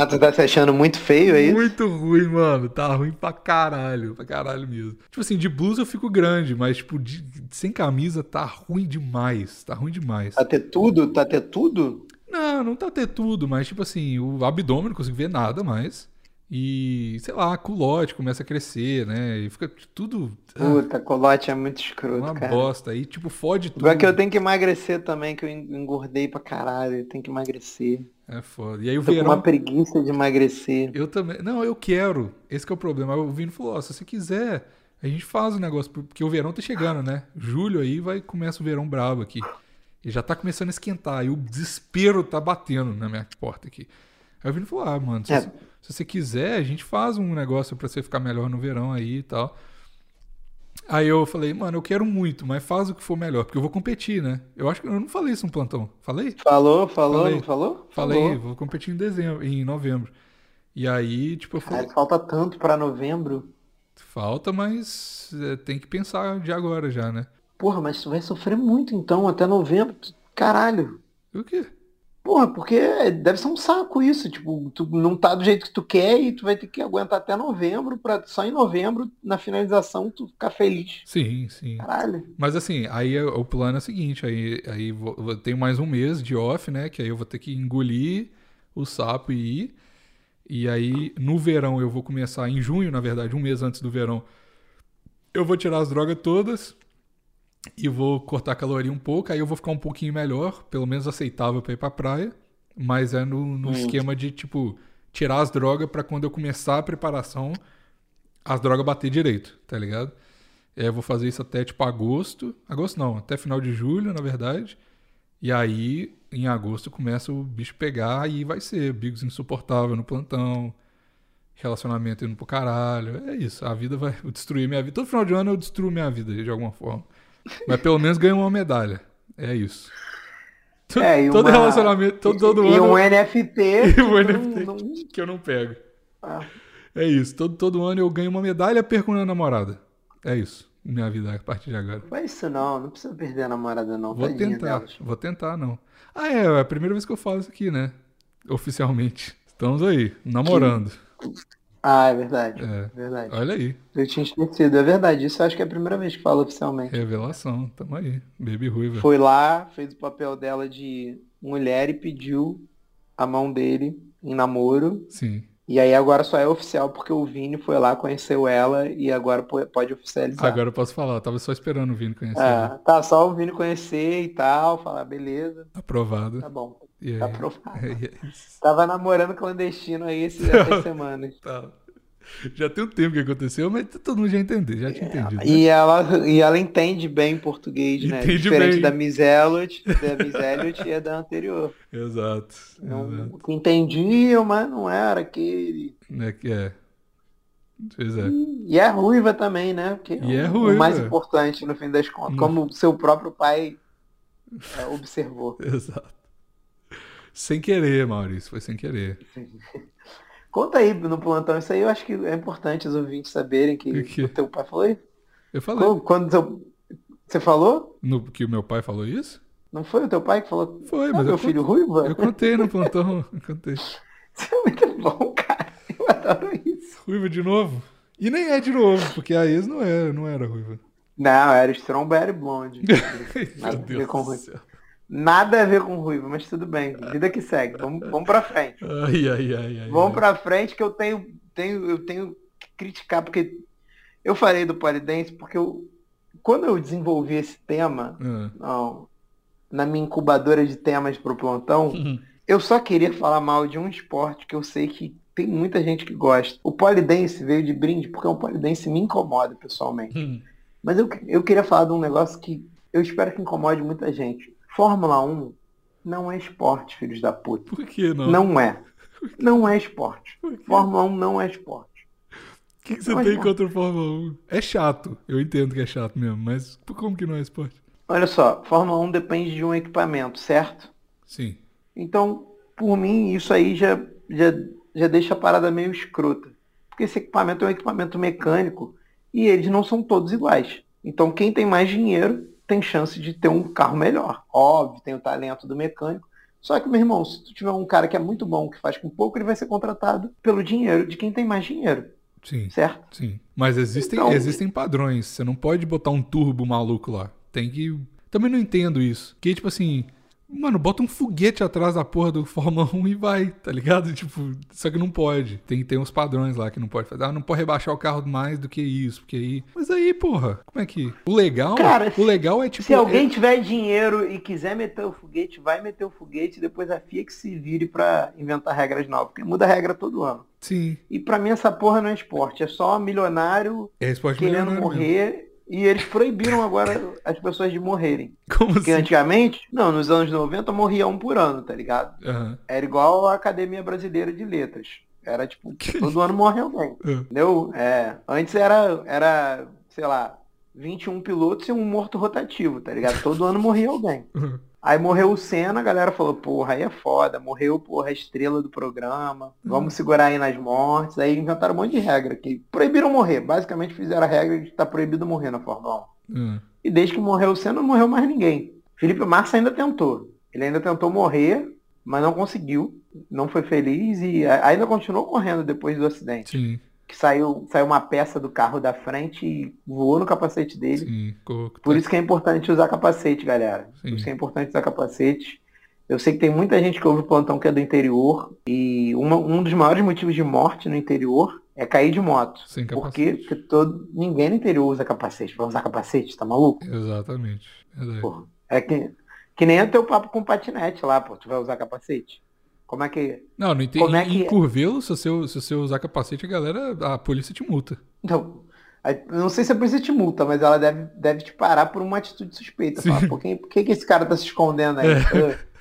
Tu tá se achando muito feio, é isso? Muito ruim, mano. Tá ruim pra caralho. Pra caralho mesmo. Tipo assim, de blusa eu fico grande, mas, tipo, de- sem camisa tá ruim demais. Tá ruim demais. Tá ter tudo? Tá ter tudo? Não, não tá ter tudo, mas, tipo assim, o abdômen não consigo ver nada mais. E, sei lá, culote começa a crescer, né? E fica tudo ah, Puta, colote é muito escroto, uma cara. bosta. Aí, tipo, fode tudo. Igual que eu tenho que emagrecer também, que eu engordei pra caralho. Eu tenho que emagrecer. É foda. E aí o Tô com verão. uma preguiça de emagrecer. Eu também. Não, eu quero. Esse que é o problema. Aí O Vini falou: ó, se você quiser, a gente faz o negócio. Porque o verão tá chegando, né? Julho aí vai começa o verão brabo aqui. E já tá começando a esquentar. E o desespero tá batendo na minha porta aqui. Aí o Vini falou: Ah, mano, se, É. você- se você quiser, a gente faz um negócio pra você ficar melhor no verão aí e tal. Aí eu falei, mano, eu quero muito, mas faz o que for melhor, porque eu vou competir, né? Eu acho que eu não falei isso no plantão. Falei? Falou, falou, Falei. não falou? Falei, Falou. vou competir em dezembro, em novembro. E aí, tipo, eu falei, Caralho, falta tanto pra novembro. falta, mas é, tem que pensar de agora já, né? Porra, mas tu vai sofrer muito então, até novembro. Caralho. O quê? Porra, porque deve ser um saco isso. Tipo, tu não tá do jeito que tu quer e tu vai ter que aguentar até novembro pra só em novembro, na finalização, tu ficar feliz. Sim, sim. Caralho. Mas assim, aí é- o plano é o seguinte, aí, aí vou, vou- tenho mais um mês de off, né? Que aí eu vou ter que engolir o sapo e ir. E aí, no verão, eu vou começar, em junho, na verdade, um mês antes do verão, eu vou tirar as drogas todas e vou cortar a caloria um pouco, aí eu vou ficar um pouquinho melhor, pelo menos aceitável pra ir pra praia. Mas é no, no esquema de, tipo, tirar as drogas pra quando eu começar a preparação, as drogas bater direito, tá ligado? É, eu vou fazer isso até tipo agosto. Agosto não, até final de julho, na verdade. E aí, em agosto, começa o bicho pegar e vai ser Bigos insuportável no plantão, relacionamento indo pro caralho. É isso, a vida vai destruir minha vida. Todo final de ano eu destruo minha vida de alguma forma. Mas pelo menos ganho uma medalha. É isso. É, e todo uma- relacionamento, todo, todo e ano um NFT. *laughs* E que um NFT. não- não- que eu não pego. Ah, É isso. Todo, todo ano eu ganho uma medalha e perco uma namorada. É isso. Minha vida a partir de agora. Faz isso não, não precisa perder a namorada não. Vou tadinha tentar. delas. Vou tentar, não. Ah, é. É a primeira vez que eu falo isso aqui, né? Oficialmente. Estamos aí, namorando. Ah, é verdade. É. Verdade. Olha aí. Eu tinha esquecido, é verdade. Isso eu acho que é a primeira vez que fala oficialmente. Revelação. Tamo aí. Baby ruiva. Foi lá, fez o papel dela de mulher e pediu a mão dele em namoro. Sim. E aí agora só é oficial porque o Vini foi lá, conheceu ela e agora po- pode oficializar. Agora eu posso falar. Tava só esperando o Vini conhecer. Ah, tá, só o Vini conhecer e tal, falar, beleza, Aprovado. tá bom. E? Tá aprovado. É, é isso. Tava namorando clandestino aí esse- essas semanas. Tá. Já tem um tempo que aconteceu, mas todo mundo já entendeu. Já tinha entendido. né? E ela, e ela entende bem português, né? Entende Diferente bem. da Miss Elliot, da Miss Elliot e da anterior. Exato. Não, Exato. entendiam, mas não era aquele. É que é. Pois é. E é ruiva também, né? Porque E é o- ruiva. O mais importante, no fim das contas, Hum. como o seu próprio pai é, observou. *laughs* Exato. Sem querer, Maurício. Foi sem querer. *laughs* Conta aí no plantão, isso aí eu acho que é importante os ouvintes saberem que O quê? o teu pai falou isso. Eu falei. Quando, quando você falou? No, que o meu pai falou isso? Não foi o teu pai que falou? Foi, Ah, mas meu eu, filho contei, ruiva? eu contei no plantão. *laughs* Eu contei. *laughs* Isso é muito bom, cara. Eu adoro isso. Ruiva de novo? E nem é de novo, porque a ex não era, não era ruiva. Não, era Strawberry Blonde. Meu Deus do céu. Nada a ver com ruiva, mas tudo bem. Vida que segue. Vamos, vamos pra frente. Ai, ai, ai, ai. Vamos ai. pra frente que eu tenho, tenho, eu tenho que criticar, porque eu falei do polidense porque eu, quando eu desenvolvi esse tema não, na minha incubadora de temas pro plantão, Uhum. eu só queria falar mal de um esporte que eu sei que tem muita gente que gosta. O polidense veio de brinde porque o polidense me incomoda pessoalmente. Hum. Mas eu, eu queria falar de um negócio que eu espero que incomode muita gente. Fórmula 1 não é esporte, filhos da puta. Por que não? Não é. *laughs* Não é esporte. Fórmula 1 não é esporte. O que, que você Não é tem esporte. contra o Fórmula 1? É chato. Eu entendo que é chato mesmo, mas como que não é esporte? Olha só, Fórmula 1 depende de um equipamento, certo? Sim. Então, por mim, isso aí já, já, já deixa a parada meio escrota. Porque esse equipamento é um equipamento mecânico e eles não são todos iguais. Então, quem tem mais dinheiro tem chance de ter um carro melhor. Óbvio, tem o talento do mecânico. Só que, meu irmão, se tu tiver um cara que é muito bom, que faz com pouco, ele vai ser contratado pelo dinheiro de quem tem mais dinheiro, Sim. certo? Sim. Mas existem, Então- existem padrões. Você não pode botar um turbo maluco lá. Tem que. Também não entendo isso. Que tipo assim. Mano, bota um foguete atrás da porra do Fórmula 1 e vai, tá ligado? Tipo, só que não pode. Tem, tem uns padrões lá que não pode fazer. Ah, não pode rebaixar o carro mais do que isso, porque aí. Mas aí, porra, como é que. O legal. Cara, o legal é tipo. Se alguém tiver dinheiro e quiser meter o foguete, vai meter o foguete e depois a FIA que se vire pra inventar regras novas, porque muda a regra todo ano. é- Sim. E pra mim essa porra não é esporte, é só milionário É esporte querendo milionário mesmo. E eles proibiram agora as pessoas de morrerem. *laughs* Como Porque assim? antigamente, não, nos anos 90 morria um por ano, tá ligado? Aham. Era igual a Academia Brasileira de Letras. Era tipo, todo ano morre alguém. Ah, Entendeu? É, antes era, era, sei lá, 21 pilotos e um morto rotativo, tá ligado? Todo ano morria alguém. ah. Aí morreu o Senna, a galera falou, porra, aí é foda, morreu, porra, a estrela do programa, vamos segurar aí nas mortes. Aí inventaram um monte de regra que proibiram morrer. Basicamente fizeram a regra de que tá proibido morrer na Fórmula 1. Ah, E desde que morreu o Senna, não morreu mais ninguém. Felipe Massa ainda tentou. Ele ainda tentou morrer, mas não conseguiu. Não foi feliz e ainda continuou correndo depois do acidente. Sim, Que saiu, saiu uma peça do carro da frente e voou no capacete dele. sim. Por isso que é importante usar capacete, galera. Por Sim. isso que é importante usar capacete. Eu sei que tem muita gente que ouve o plantão que é do interior. E uma- um dos maiores motivos de morte no interior é cair de moto. Sem Por capacete. quê? Porque todo, ninguém no interior usa capacete. Vai usar capacete? Tá maluco? Exatamente. Porra. É que, que nem é teu papo com patinete lá, pô. Tu vai usar capacete? Como é que. Não, não entendi. Como é que Em? Curvelo, se você, se você usar capacete, a galera, a polícia te multa. Eu não sei se a polícia te multa, mas ela deve, deve te parar por uma atitude suspeita. Pô, quem, por que, que esse cara tá se escondendo aí? É. *laughs*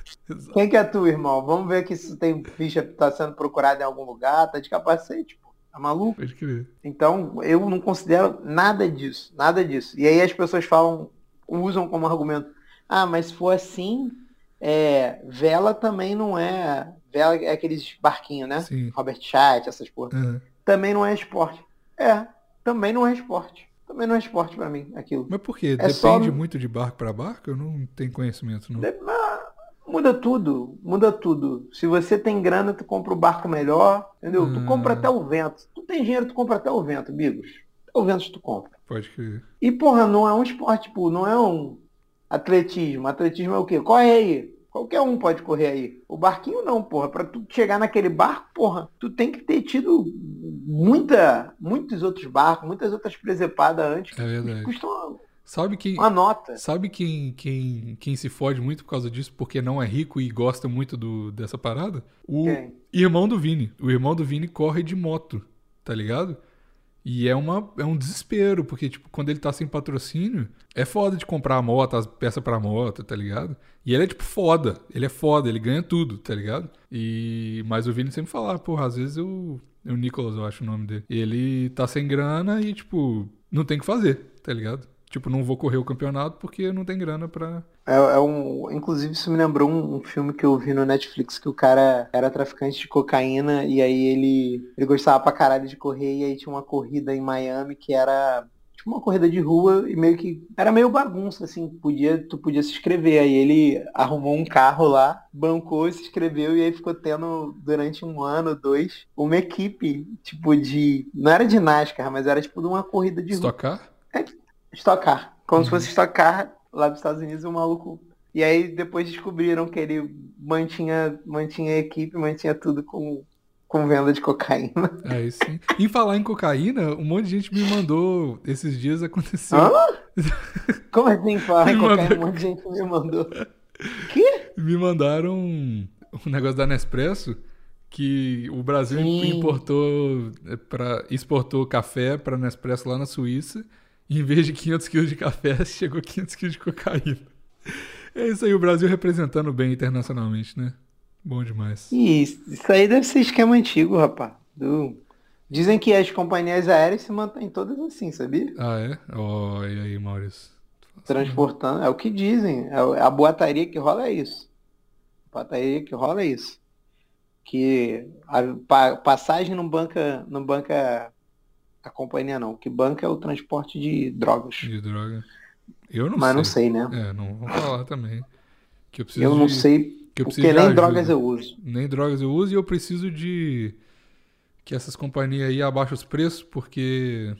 Quem que é tu, irmão? Vamos ver que se tem ficha tá sendo procurada em algum lugar, tá de capacete, pô. Tá maluco? Pode crer. Então, eu não considero nada disso, nada disso. E aí as pessoas falam, usam como argumento, ah, mas se for assim, é, vela também não é. Vela é aqueles barquinhos, né? Sim. Robert Chat, essas porra. Aham. Também não é esporte. É, também não é esporte. Também não é esporte pra mim, aquilo. Mas por quê? É Depende só- muito de barco pra barco? Eu não tenho conhecimento, não. De- ah, Muda tudo, muda tudo. Se você tem grana, tu compra o barco melhor, entendeu? Tu Hum. compra até o vento. Tu tem dinheiro, tu compra até o vento, amigos. Até o vento tu compra. Pode crer. E, porra, não é um esporte, tipo, não é um atletismo. Atletismo é o quê? Corre aí. Qualquer um pode correr aí. O barquinho não, porra. Pra tu chegar naquele barco, porra, tu tem que ter tido muita, muitos outros barcos, muitas outras presepadas antes. É verdade. Que custam uma, Sabe quem, uma nota. sabe quem, quem, quem se fode muito por causa disso, porque não é rico e gosta muito do, dessa parada? O Quem? irmão do Vini. O irmão do Vini corre de moto, tá ligado? E é, uma, é um desespero, porque, tipo, quando ele tá sem patrocínio, é foda de comprar a moto, as peças pra moto, tá ligado? E ele é, tipo, foda. Ele é foda, ele ganha tudo, tá ligado? E... Mas o Vini sempre fala, porra, às vezes eu... O Nicolas, eu acho o nome dele. Ele tá sem grana e, tipo, não tem o que fazer, tá ligado? Tipo, não vou correr o campeonato porque não tem grana pra... É, é um, inclusive isso me lembrou um, um filme que eu vi no Netflix que o cara era traficante de cocaína e aí ele, ele gostava pra caralho de correr e aí tinha uma corrida em Miami que era tipo uma corrida de rua e meio que era meio bagunça assim, podia tu podia se inscrever. Aí ele arrumou um carro lá, bancou, se inscreveu e aí ficou tendo durante um ano, dois, uma equipe tipo de não era de NASCAR, mas era tipo de uma corrida de rua. Estocar? Stock Car. Como Uhum. se fosse Stock Car lá dos Estados Unidos, o maluco. E aí depois descobriram que ele mantinha, mantinha a equipe, mantinha tudo com, com venda de cocaína. *laughs* Aí sim. Em falar em cocaína, um monte de gente me mandou... Esses dias aconteceu... Hã? *laughs* Como assim falar em cocaína? mandou. Um monte de gente me mandou. *laughs* Que? Me mandaram um, um negócio da Nespresso que o Brasil Sim. importou para exportou café para Nespresso lá na Suíça em vez de 500 quilos de café *laughs* chegou 500 quilos de cocaína. É isso aí, o Brasil representando bem internacionalmente, né? Bom demais. Isso, isso aí deve ser esquema antigo, rapaz. Do- Dizem que as companhias aéreas se mantêm todas assim, sabia? Ah, é? E aí, Maurício? Transportando. É o que dizem. É a boataria que rola é isso. A boataria que rola é isso. Que a pa- passagem não banca, não banca a companhia não. O que banca é o transporte de drogas. De droga. Eu não Mas sei. não sei, né? É, não vou falar também. Que eu preciso Eu não de- sei, que eu preciso porque nem ajuda. drogas eu uso. Nem drogas eu uso e eu preciso de que essas companhias aí abaixem os preços, porque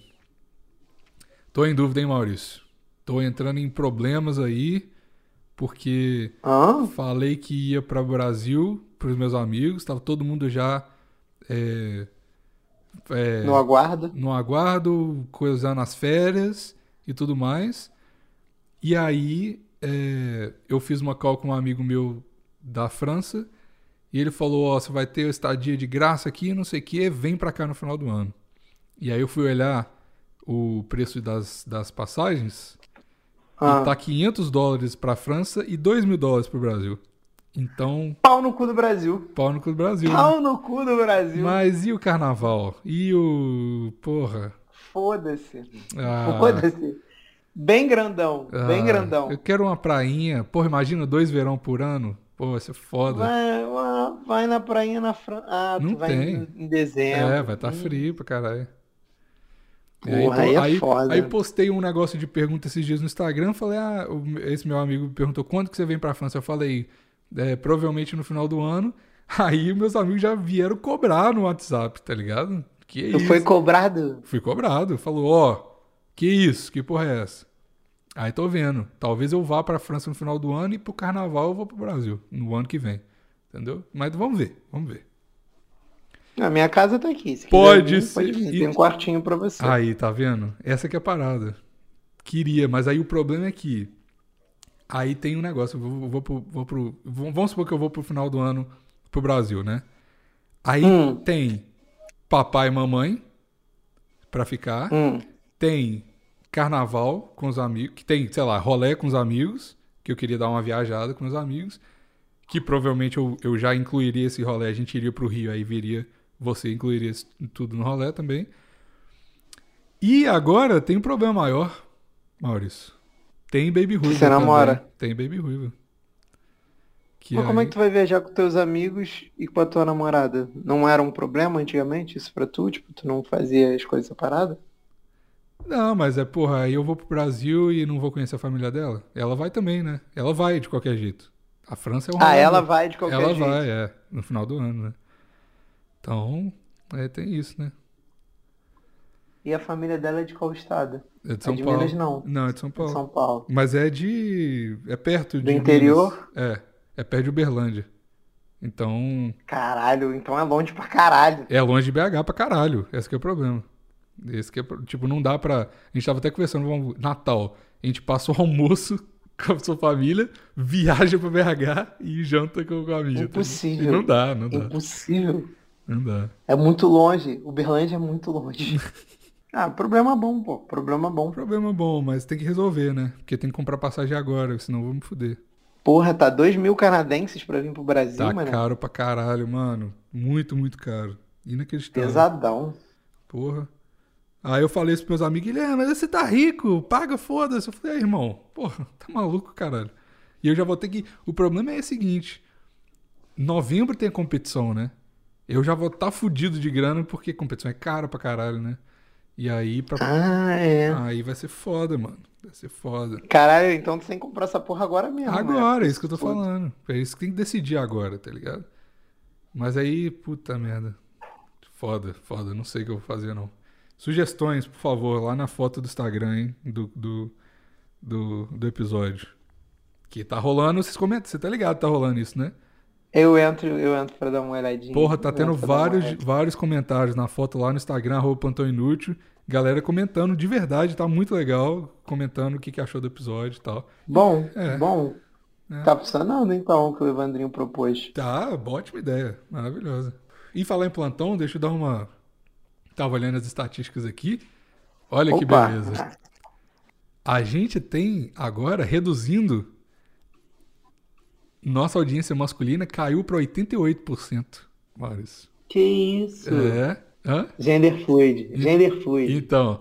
tô em dúvida, hein, Maurício? Tô entrando em problemas aí, porque Hã? falei que ia para o Brasil pros meus amigos, tava todo mundo já é, é, Não aguarda. no aguardo, coisando as férias e tudo mais. E aí é, eu fiz uma call com um amigo meu da França e ele falou, ó, você vai ter estadia de graça aqui, não sei o que, vem pra cá no final do ano. E aí eu fui olhar o preço das, das passagens Ah, e tá 500 dólares pra França e 2 mil dólares pro Brasil. Então, Pau no cu do Brasil. pau no cu do Brasil. né? Pau no cu do Brasil. Mas e o carnaval? E o. Porra. Foda-se. Ah, Foda-se. Bem grandão. bem ah, grandão. Eu quero uma prainha. Porra, imagina dois verão por ano. Pô, vai ser foda. Vai, vai- na prainha na França. Ah, Não tu vai tem. em, em dezembro. É, vai estar frio pra caralho. Porra, aí é aí, foda. aí postei um negócio de pergunta esses dias no Instagram. Falei, ah, esse meu amigo me perguntou quando que você vem pra França. Eu falei, é, provavelmente no final do ano. *laughs* Aí meus amigos já vieram cobrar no WhatsApp, tá ligado? Que Tu isso? foi cobrado? Fui cobrado. Falou, ó, que isso? Que porra é essa? Aí tô vendo. Talvez eu vá pra França no final do ano e pro carnaval eu vou pro Brasil no ano que vem. Entendeu? Mas vamos ver, vamos ver. A minha casa tá aqui. Se Pode vir, ser. Pode vir. Tem um quartinho pra você. Aí, tá vendo? Essa que é a parada. Queria, mas aí o problema é que aí tem um negócio. Eu vou, vou pro, vou pro- vamos supor que eu vou pro final do ano pro Brasil, né? Aí Hum. tem papai e mamãe pra ficar. Hum. Tem carnaval com os amigos, que tem, sei lá, rolê com os amigos, que eu queria dar uma viajada com os amigos, que provavelmente eu, eu já incluiria esse rolê, a gente iria pro Rio, aí viria, você incluiria tudo no rolê também. E agora tem um problema maior, Maurício. Tem Baby Ruiva. Você namora? também. Tem Baby Ruiva. Que Mas como é aí- que tu vai viajar com teus amigos e com a tua namorada? Não era um problema antigamente isso pra tu? Tipo, tu não fazia as coisas separadas? Não, mas é, porra, aí eu vou pro Brasil e não vou conhecer a família dela. Ela vai também, né? Ela vai de qualquer jeito. A França é um Ah, ela vai de qualquer Ela jeito. vai, é, no final do ano, né? Então, é, tem isso, né? E a família dela é de qual estado? É de São de Paulo. Minas, não. Não, é de São Paulo. São Paulo. Mas é de. É perto de. Do interior? Minas. É, é perto de Uberlândia. Então, Caralho, então é longe pra caralho. é longe de BH pra caralho. Esse que é o problema. Esse que é, tipo, não dá pra. A gente tava até conversando, vamos, Natal. A gente passa o almoço *laughs* com a sua família, viaja pra BH e janta com a amiga. Impossível. Não dá, não dá. Impossível. Não dá. É muito longe. Uberlândia é muito longe. *laughs* ah, problema bom, pô. Problema bom. Problema bom, mas tem que resolver, né? Porque tem que comprar passagem agora, senão eu vou me fuder. Porra, tá 2 mil canadenses pra vir pro Brasil, Tá mano. caro pra caralho, mano. Muito, muito caro. Inacreditável. Pesadão. Porra. Aí eu falei isso pros meus amigos, é, mas você tá rico, paga, foda-se. Eu falei, é, irmão, porra, tá maluco, caralho. E eu já vou ter que. O problema é o seguinte: novembro tem a competição, né? Eu já vou estar tá fudido de grana porque competição é cara pra caralho, né? E aí, pra... Ah, é. aí vai ser foda, mano. Vai ser foda. Caralho, então tu tem que comprar essa porra agora mesmo. né? Agora, é isso que eu tô falando. É isso que tem que decidir agora, tá ligado? Mas aí, puta merda. Foda, foda. Não sei o que eu vou fazer, não. Sugestões, por favor, lá na foto do Instagram, hein? Do, do, do, do episódio. Que tá rolando, vocês comentam. Você tá ligado, tá rolando isso, né? Eu entro, eu entro pra dar uma olhadinha. Porra, tá Eu tendo vários, vários comentários na foto lá no Instagram, arroba Plantão Inútil. Galera comentando de verdade, tá muito legal. Comentando o que, que achou do episódio e tal. Bom, É. bom. É. Tá funcionando então o que o Evandrinho propôs. Tá, ótima ideia. Maravilhosa. E falar em plantão, deixa eu dar uma. Tava olhando as estatísticas aqui. Olha que Opa. beleza. A gente tem agora reduzindo. Nossa audiência masculina caiu para 88%. Maurício. Que isso? É. Hã? Gender fluid. Gender fluid. Então,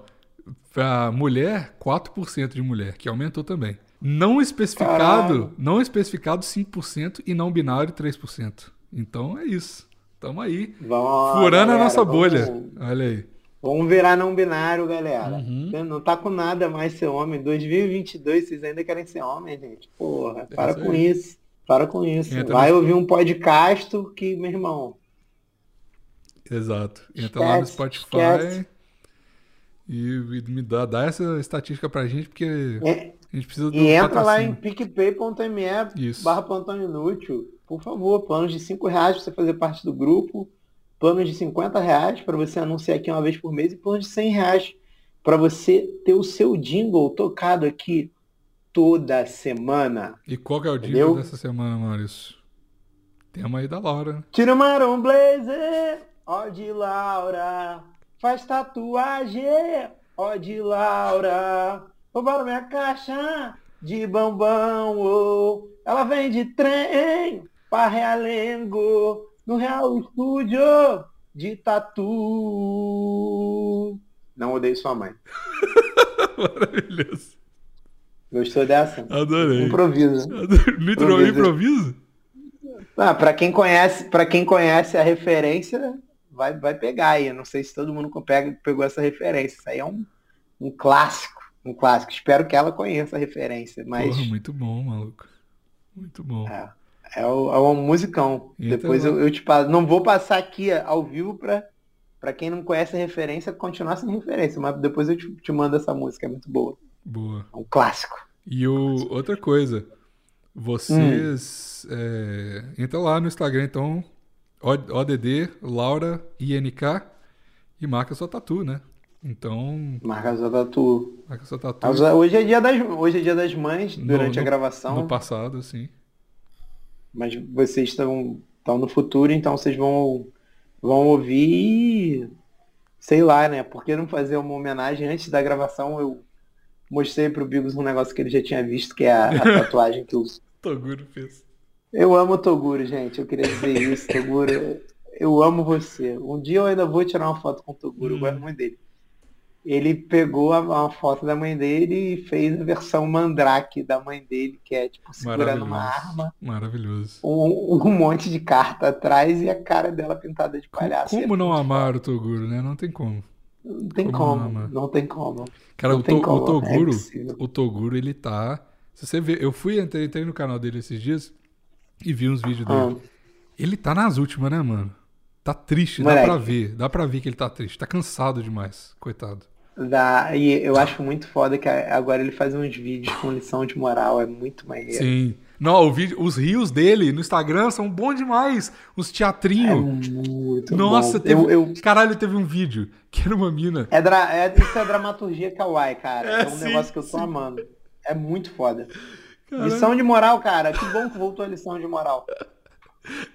pra mulher, 4% de mulher, que aumentou também. Não especificado, não especificado 5% e não binário 3%. Então é isso. Tamo aí. Vamos, Furando a galera, nossa vamos- bolha. Olha aí. Vamos virar não binário, galera. Uhum. Não tá com nada mais ser homem. 2022, vocês ainda querem ser homem, gente. Porra, para isso com isso. Para com isso. Entra Vai no- ouvir um podcast que, meu irmão, Exato. Entra lá no Esquece, Spotify esquece. e, me dá, dá essa estatística pra gente, porque É, a gente precisa do E entra lá em patrocínio. picpay.me Isso. barra plantão inútil. Por favor, planos de 5 reais para você fazer parte do grupo, planos de 50 reais para você anunciar aqui uma vez por mês e planos de 100 reais para você ter o seu jingle tocado aqui toda semana. E qual que é o dia Entendeu? dessa semana, Maurício? Tema aí da Laura, né? Tira Blazer, ó de Laura, faz tatuagem. ó de Laura, roubaram minha caixa de bambão, ô. Ela vem de trem pra Realengo, no Real Estúdio de Tatu. Não odeio sua mãe. *laughs* Maravilhoso. Gostou dessa? Adorei. Improviso. Adorei. Literal Improviso. Ah, para quem conhece, para quem conhece a referência, vai, vai pegar aí. Eu não sei se todo mundo pega, pegou essa referência. Isso aí é um, um clássico, um clássico. Espero que ela conheça a referência, mas Porra, muito bom, maluco. Muito bom. é, é, o- é um musicão. Então, Depois eu, eu te passo. Não vou passar aqui ao vivo para para quem não conhece a referência continuar sem referência, mas depois eu te, te mando essa música, é muito boa. Boa. É um clássico. E o, outra coisa, vocês é, entra lá no Instagram, então, O- ODD, Laura, INK, e marca sua tatu, né? Então, Marca sua tatu. marca sua tatu Mas Hoje é dia das, hoje é dia das mães, No- durante a no- gravação. no passado, assim. Mas vocês estão, estão no futuro, então vocês vão, vão ouvir e, sei lá, né? Por que não fazer uma homenagem antes da gravação? Eu mostrei pro Bigos um negócio que ele já tinha visto, que é a, a *laughs* tatuagem que eu. Toguro fez. Eu amo o Toguro, gente. Eu queria dizer isso, Toguro. Eu amo você. Um dia eu ainda vou tirar uma foto com o Toguro, eu Hum. gosto muito dele. Ele pegou a, uma foto da mãe dele e fez a versão mandrake da mãe dele, que é tipo segurando uma arma Maravilhoso. um, um monte de carta atrás e a cara dela pintada de palhaço. Como não amar o Toguro, né? Não tem como. Não tem como como, não tem como. Cara, o, To- como, o é Toguro, impossível. o Toguro, ele tá. Se você ver, eu fui, entrei, entrei no canal dele esses dias e vi uns vídeos dele. Ah, Ele tá nas últimas, né, mano? Tá triste, dá Moleque. pra ver. Dá pra ver que ele tá triste. Tá cansado demais, coitado. dá- e eu acho muito foda que agora ele faz uns vídeos com lição de moral, é muito maneiro. Sim. Não, vídeo, os rios dele no Instagram são bons demais. Os É teatrinhos. muito Nossa, bom. teve, Eu, eu- caralho, teve um vídeo que era uma mina. é, dra- é- isso é dramaturgia kawaii, cara. É, É, um sim, negócio que eu tô sim. amando. É muito foda. Caralho. Lição de moral, cara. Que bom que voltou a lição de moral.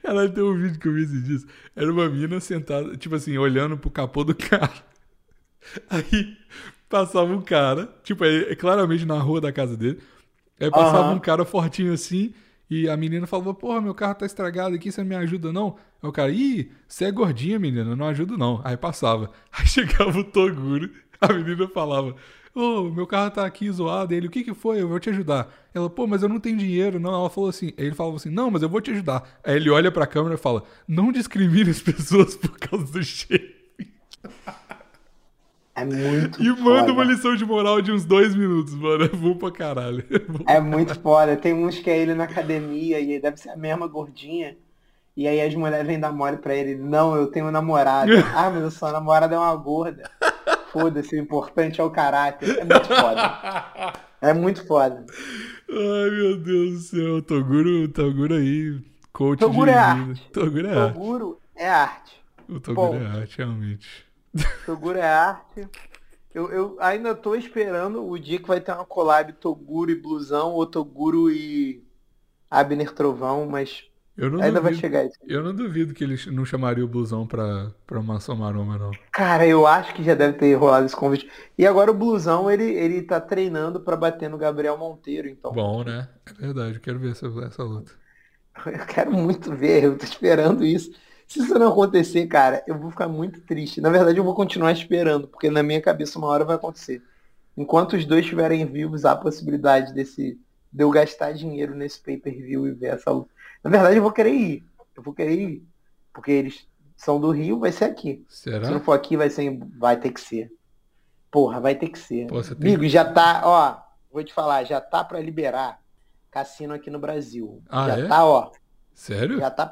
Caralho, tem um vídeo que eu vi esses dias. Era uma mina sentada, tipo assim, olhando pro capô do *laughs* carro. Aí passava um cara, tipo, é, é claramente na rua da casa dele. Aí passava Aham. um cara fortinho assim, e a menina falava, porra, meu carro tá estragado aqui, você me ajuda não? Aí o cara, ih, você é gordinha, menina, não ajudo não. Aí passava. *laughs* Aí chegava o Toguro, a menina falava, ô, meu carro tá aqui zoado. Ele, o que que foi? Eu vou te ajudar. Ela, pô, mas eu não tenho dinheiro, não. Ela falou assim, aí ele falava assim, não, mas eu vou te ajudar. Aí ele olha pra câmera e fala, não discrimine as *laughs* pessoas por causa do shape. É muito E manda foda. uma lição de moral de uns dois minutos, mano. É bom pra caralho. É bom. É muito foda. Tem uns que é ele na academia e deve ser a mesma gordinha. E aí as mulheres vêm dar mole pra ele. Não, eu tenho namorada. *laughs* Ah, mas a sua namorada é uma gorda. Foda-se, o importante é o caráter. É muito foda. É muito foda. Ai, meu Deus do céu. Toguro, Toguro aí, coach Toguro de é vida. arte. Toguro é arte. Toguro é arte. O Toguro Bom. é arte, realmente. Toguro é arte. Eu, eu ainda tô esperando o dia que vai ter uma collab Toguro e Blusão ou Toguro e Abner Trovão, mas Eu não, ainda vai duvido, chegar isso. eu não duvido que ele não chamaria o blusão pra, pra Maçã Maroma, não. Cara, eu acho que já deve ter rolado esse convite. E agora o Blusão, ele, ele tá treinando pra bater no Gabriel Monteiro, então Bom, né? É verdade, eu quero ver essa, essa luta. *laughs* eu quero muito ver, eu tô esperando isso. Se isso não acontecer, cara, eu vou ficar muito triste. Na verdade, eu vou continuar esperando, porque na minha cabeça uma hora vai acontecer. Enquanto os dois estiverem vivos, há a possibilidade desse de eu gastar dinheiro nesse pay-per-view e ver essa luta. Na verdade, eu vou querer ir. Eu vou querer ir. Porque eles são do Rio, vai ser aqui. Se não Será? for aqui, vai ser. em- Vai ter que ser. Porra, vai ter que ser. Pô, você tem Amigo, já tá, ó, vou te falar, já tá pra liberar cassino aqui no Brasil. Ah, já é? tá, ó, Sério? já tá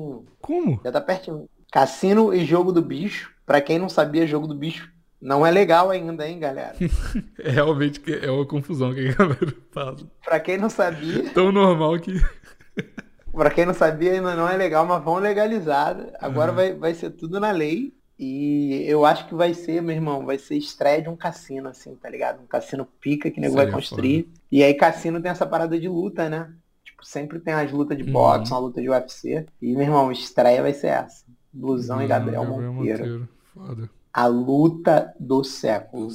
pertinho. Como? Já tá pertinho. Cassino e jogo do bicho. Pra quem não sabia, jogo do bicho não é legal ainda, hein, galera? *laughs* É realmente que é uma confusão que a galera faz. Pra quem não sabia, *laughs* Tão normal que. *laughs* Pra quem não sabia, ainda não é legal, mas vão legalizar. Agora Uhum. vai, vai ser tudo na lei. E eu acho que vai ser, meu irmão, vai ser estreia de um cassino, assim, tá ligado? Um cassino pica que o nego vai Seria construir. E aí cassino tem essa parada de luta, né? Tipo, sempre tem as lutas de Uhum. boxe, uma luta de UFC. E, meu irmão, estreia vai ser essa. Blusão e Gabriel, Monteiro. Foda. a luta do século.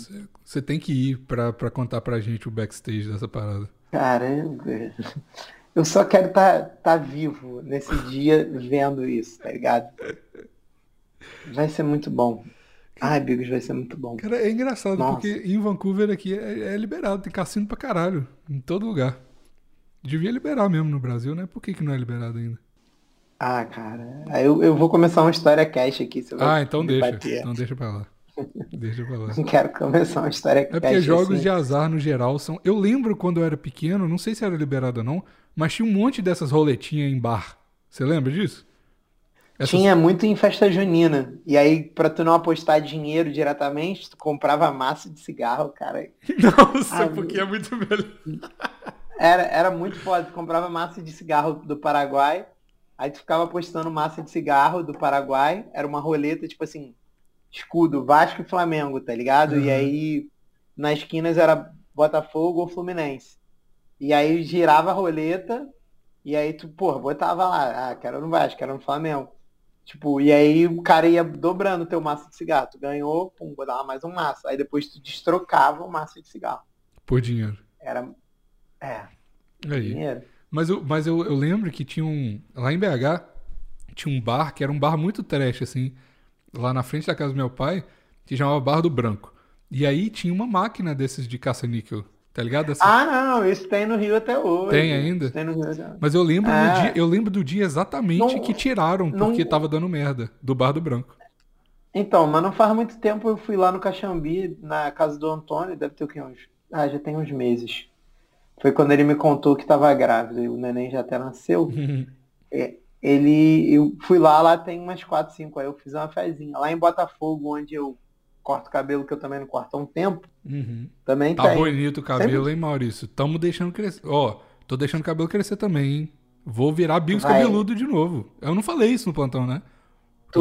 Você tem que ir pra, pra contar pra gente o backstage dessa parada. Caramba. Eu só quero estar tá, vivo nesse dia vendo isso, tá ligado? Vai ser muito bom. Ai, Bigos, vai ser muito bom. Cara, é engraçado, Nossa. porque em Vancouver aqui é, é liberado, tem cassino pra caralho, em todo lugar. Devia liberar mesmo no Brasil, né? Por que, que não é liberado ainda? Ah, cara. Eu, eu vou começar uma história cash aqui. Vai Ah, então deixa. bater. Então deixa pra lá. Deixa pra lá. Não *laughs* quero começar uma história É cash. porque jogos assim. de azar no geral são. Eu lembro quando eu era pequeno, não sei se era liberado ou não, mas tinha um monte dessas roletinhas em bar. Você lembra disso? Essas- Tinha muito em festa junina. E aí, pra tu não apostar dinheiro diretamente, tu comprava massa de cigarro, cara. *laughs* Nossa, Ah, porque é muito melhor. *laughs* Era, era muito foda. Tu comprava massa de cigarro do Paraguai. Aí tu ficava apostando massa de cigarro do Paraguai. Era uma roleta, tipo assim, escudo, Vasco e Flamengo, tá ligado? E Uhum. aí, nas esquinas era Botafogo ou Fluminense. E aí girava a roleta. E aí tu, porra, botava lá, ah, quero no Vasco, quero no Flamengo. Tipo, e aí o cara ia dobrando o teu maço de cigarro. Tu ganhou, pum, dar mais um maço. Aí depois tu destrocava o maço de cigarro. Por dinheiro. Era. É, Aí. dinheiro. Mas, eu, mas eu, eu lembro que tinha um. Lá em BH, tinha um bar que era um bar muito trash, assim. Lá na frente da casa do meu pai, que chamava Bar do Branco. E aí tinha uma máquina desses de caça-níquel, tá ligado? Essa- Ah, não, isso tem no Rio até hoje. Tem ainda? Tem no Rio até hoje. Mas eu lembro, do É. dia, eu lembro do dia exatamente Não- que tiraram, não- porque tava dando merda, do Bar do Branco. Então, mas não faz muito tempo eu fui lá no Caxambi, na casa do Antônio, deve ter o quê? Uns... Ah, já tem uns meses. Foi quando ele me contou que tava grávida e o neném já até nasceu. *laughs* É, ele, eu fui lá, lá tem umas 4, 5, aí eu fiz uma fezinha. Lá em Botafogo, onde eu corto cabelo, que eu também não corto há um tempo, Uhum. também Tá tem. bonito o cabelo, hein, Maurício? Tamo deixando crescer. Ó, tô deixando o cabelo crescer também, hein? Vou virar bigos Vai. cabeludo de novo. Eu não falei isso no plantão, né?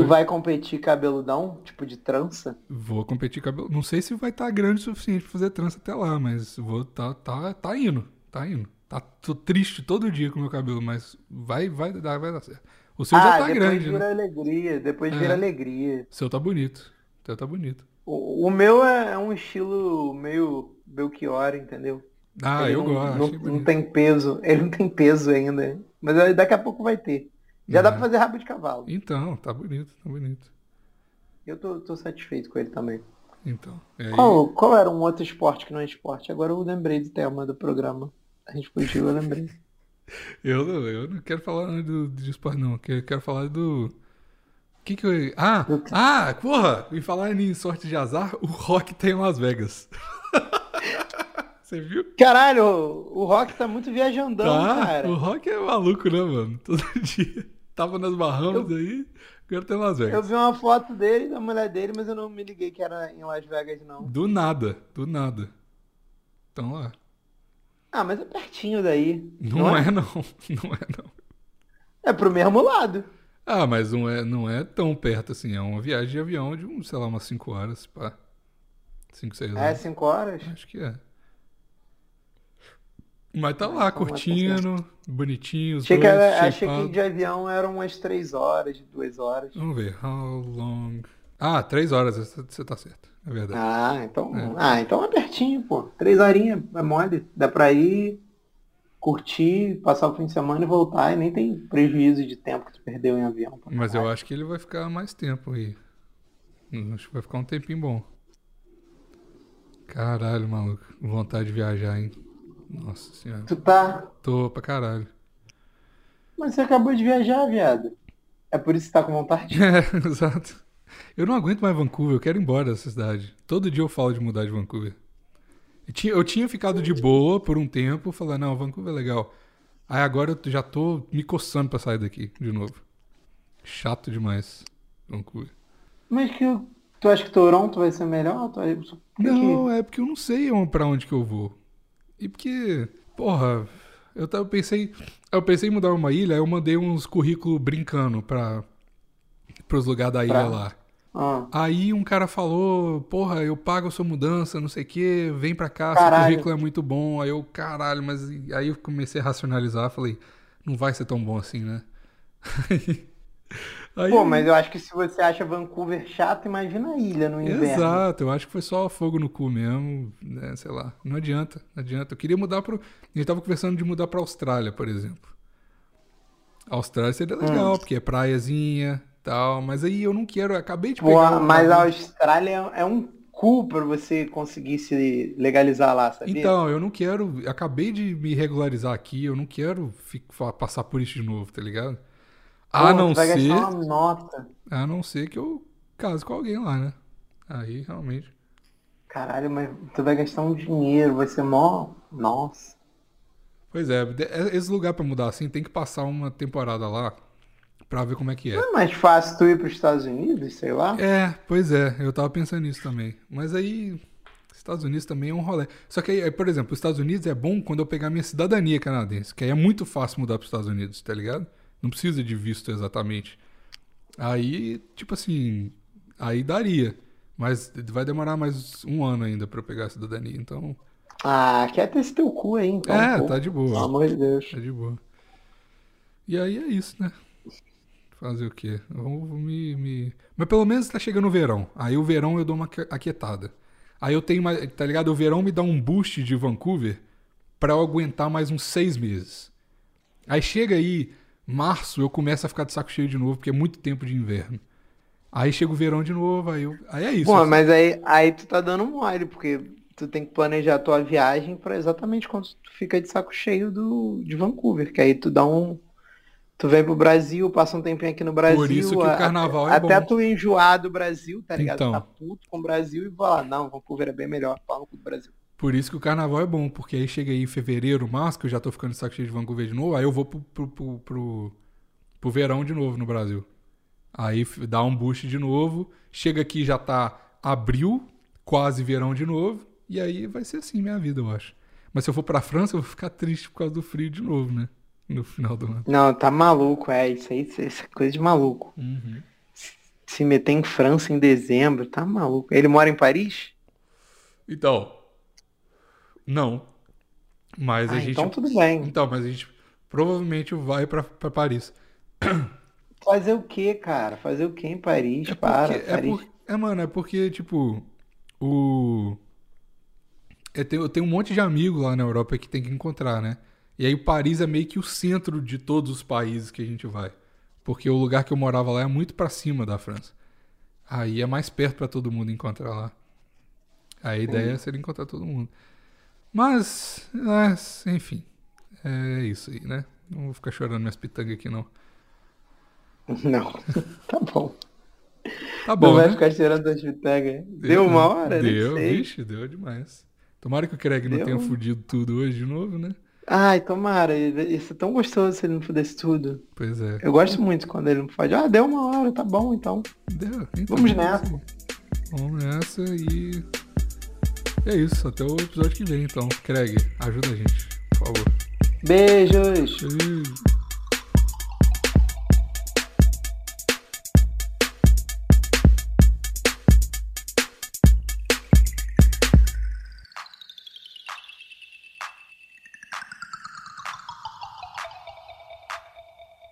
Tu vai competir cabeludão, tipo de trança? Vou competir cabelo. Não sei se vai estar grande o suficiente pra fazer trança até lá, mas vou tá tá tá indo, tá indo. Tá tô triste todo dia com o meu cabelo, mas vai vai dar, vai dar certo. O seu já ah, tá depois grande, vira né? alegria, depois É. vira alegria. O seu tá bonito. O seu tá bonito. O, o meu é um estilo meio Belchior, entendeu? Ah, Ele eu não, gosto. Não, não tem peso, *laughs* ele não tem peso ainda. Mas aí daqui a pouco vai ter. Já dá Uhum. pra fazer rabo de cavalo. Então, tá bonito, tá bonito. Eu tô, tô satisfeito com ele também. Então, é aí- Qual, qual era um outro esporte que não é esporte? Agora eu lembrei do tema do programa. A gente fugiu, eu lembrei. *laughs* Eu, não- eu não quero falar do, de esporte, não. Eu quero falar do. O que que eu. Ah! Ah, porra! E falar em sorte de azar, o Rock tem em Las Vegas. *laughs* Você viu? Caralho, o, o Rock tá muito viajandão, Tá, cara. o Rock é maluco, né, mano? *laughs* Todo dia. Tava nas Bahamas aí, agora tem em Las Eu Vegas. vi uma foto dele, da mulher dele, mas eu não me liguei que era em Las Vegas, não. Do nada, do nada. Então lá. Ah, mas é pertinho daí. Não, é? não. *laughs* Não é não. É pro mesmo lado. Ah, mas não é, não é tão perto assim. É uma viagem de avião de, um, sei lá, umas 5 horas, pá. 5, 6 É, horas. cinco horas. Acho que é. Mas tá lá, curtindo, bonitinho, Achei que, dois, era, achei que de avião eram umas três horas, duas horas. Vamos ver, how long... Ah, 3 horas, você tá certo, é verdade. Ah, então. É. Ah, então é pertinho, pô. Três horinhas, é mole. Dá pra ir, curtir, passar o fim de semana e voltar. E nem tem prejuízo de tempo que tu perdeu em avião. Mas eu acho que ele vai ficar mais tempo aí. Hum, Acho que vai ficar um tempinho bom. Caralho, maluco. Vontade de viajar, hein? Nossa senhora. Tu tá. Tô pra caralho. Mas você acabou de viajar, viado. É por isso que tá com vontade? *laughs* É, exato. Eu não aguento mais Vancouver, eu quero ir embora dessa cidade. Todo dia eu falo de mudar de Vancouver. Eu tinha, eu tinha ficado de boa por um tempo, falando, não, Vancouver é legal. Aí agora eu já tô me coçando pra sair daqui de novo. Chato demais, Vancouver. Mas que tu acha que Toronto vai ser melhor? Tu por que Não, é porque eu não sei pra onde que eu vou. E porque, porra, eu, eu pensei, eu pensei em mudar uma ilha, eu mandei uns currículos brincando pra, pros lugares da ilha Pra- lá. Ah, Aí um cara falou, porra, eu pago a sua mudança, não sei o que, vem pra cá, seu Caralho. currículo é muito bom. Aí eu, caralho, mas aí eu comecei a racionalizar, falei, não vai ser tão bom assim, né? *laughs* Aí, Pô, mas eu acho que se você acha Vancouver chato, imagina a ilha no inverno. Exato, eu acho que foi só fogo no cu mesmo, né? Sei lá. Não adianta, não adianta. Eu queria mudar pro. A gente tava conversando de mudar pra Austrália, por exemplo. A Austrália seria legal, porque é praiazinha tal, mas aí eu não quero. eu Acabei de Pô, pegar. uma- mas a Austrália é um cu pra você conseguir se legalizar lá, sabia? Então, eu não quero. Acabei de me regularizar aqui, eu não quero fi- fa- passar por isso de novo, tá ligado? A não ser. A não ser que eu case com alguém lá, né? Aí realmente. Caralho, mas tu vai gastar um dinheiro, vai ser mó. Nossa. Pois é, de- esse lugar pra mudar assim tem que passar uma temporada lá pra ver como é que é. Não é mais fácil tu ir pros Estados Unidos, sei lá? É, pois é, eu tava pensando nisso também. Mas aí, Estados Unidos também é um rolê. Só que aí, aí, por exemplo, os Estados Unidos é bom quando eu pegar minha cidadania canadense, que aí é muito fácil mudar pros Estados Unidos, tá ligado? Não precisa de visto exatamente. Aí, tipo assim, aí daria. Mas vai demorar mais um ano ainda pra eu pegar a cidadania, então Ah, quer ter esse teu cu aí, então. É, pô. tá de boa. Pelo amor de Deus. é de boa. E aí é isso, né? Fazer o quê? Vamos me, me... Mas pelo menos tá chegando o verão. Aí o verão eu dou uma aquietada. Aí eu tenho mais. Tá ligado? O verão me dá um boost de Vancouver pra eu aguentar mais uns seis meses. Aí chega aí, março, eu começo a ficar de saco cheio de novo, porque é muito tempo de inverno. Aí chega o verão de novo, aí, eu... aí é isso. Pô, mas aí, aí tu tá dando mole, porque tu tem que planejar a tua viagem pra exatamente quando tu fica de saco cheio do, de Vancouver, que aí tu dá um. Tu vem pro Brasil, passa um tempinho aqui no Brasil. isso que o carnaval até, é Até bom. tu enjoar do Brasil, tá ligado? Então. Tá puto com o Brasil e falar, não, Vancouver é bem melhor, fala cu do Brasil. Por isso que o carnaval é bom, porque aí chega aí em fevereiro, março, que eu já tô ficando de saco cheio de Vancouver de novo, aí eu vou pro, pro, pro, pro, pro verão de novo no Brasil. Aí dá um boost de novo, chega aqui já tá abril, quase verão de novo, e aí vai ser assim minha vida, eu acho. Mas se eu for pra França, eu vou ficar triste por causa do frio de novo, né? No final do ano. Não, tá maluco, é, isso aí, isso, isso é coisa de maluco. Uhum. Se meter em França em dezembro, tá maluco. Ele mora em Paris? Então, não. Mas a Ah, gente... então tudo bem. Então, mas a gente provavelmente vai pra, pra Paris. *coughs* Fazer o quê, cara? Fazer o quê em Paris? É Para, porque, é, Paris. por- é, mano, é porque, tipo, o. Eu tenho, eu tenho um monte de amigo lá na Europa que tem que encontrar, né? E aí Paris é meio que o centro de todos os países que a gente vai. Porque o lugar que eu morava lá é muito pra cima da França. Aí é mais perto pra todo mundo encontrar lá. Aí a ideia seria encontrar todo mundo. Mas, é, enfim. É isso aí, né? Não vou ficar chorando minhas pitangas aqui, não. Não, *laughs* tá bom. Tá Não bom, vai né? ficar cheirando as pitangas. Deu uma hora? Deu, vixe, deu demais. Tomara que o Craig não Deu. tenha fudido tudo hoje de novo, né? Ai, tomara. Isso é tão gostoso se ele não pudesse tudo. Pois é. Eu gosto muito quando ele não fode. Ah, deu uma hora, tá bom então. Deu. Então, Vamos nessa. Vamos nessa e. É isso. Até o episódio que vem, então. Craig, ajuda a gente, por favor. Beijos! Beijo.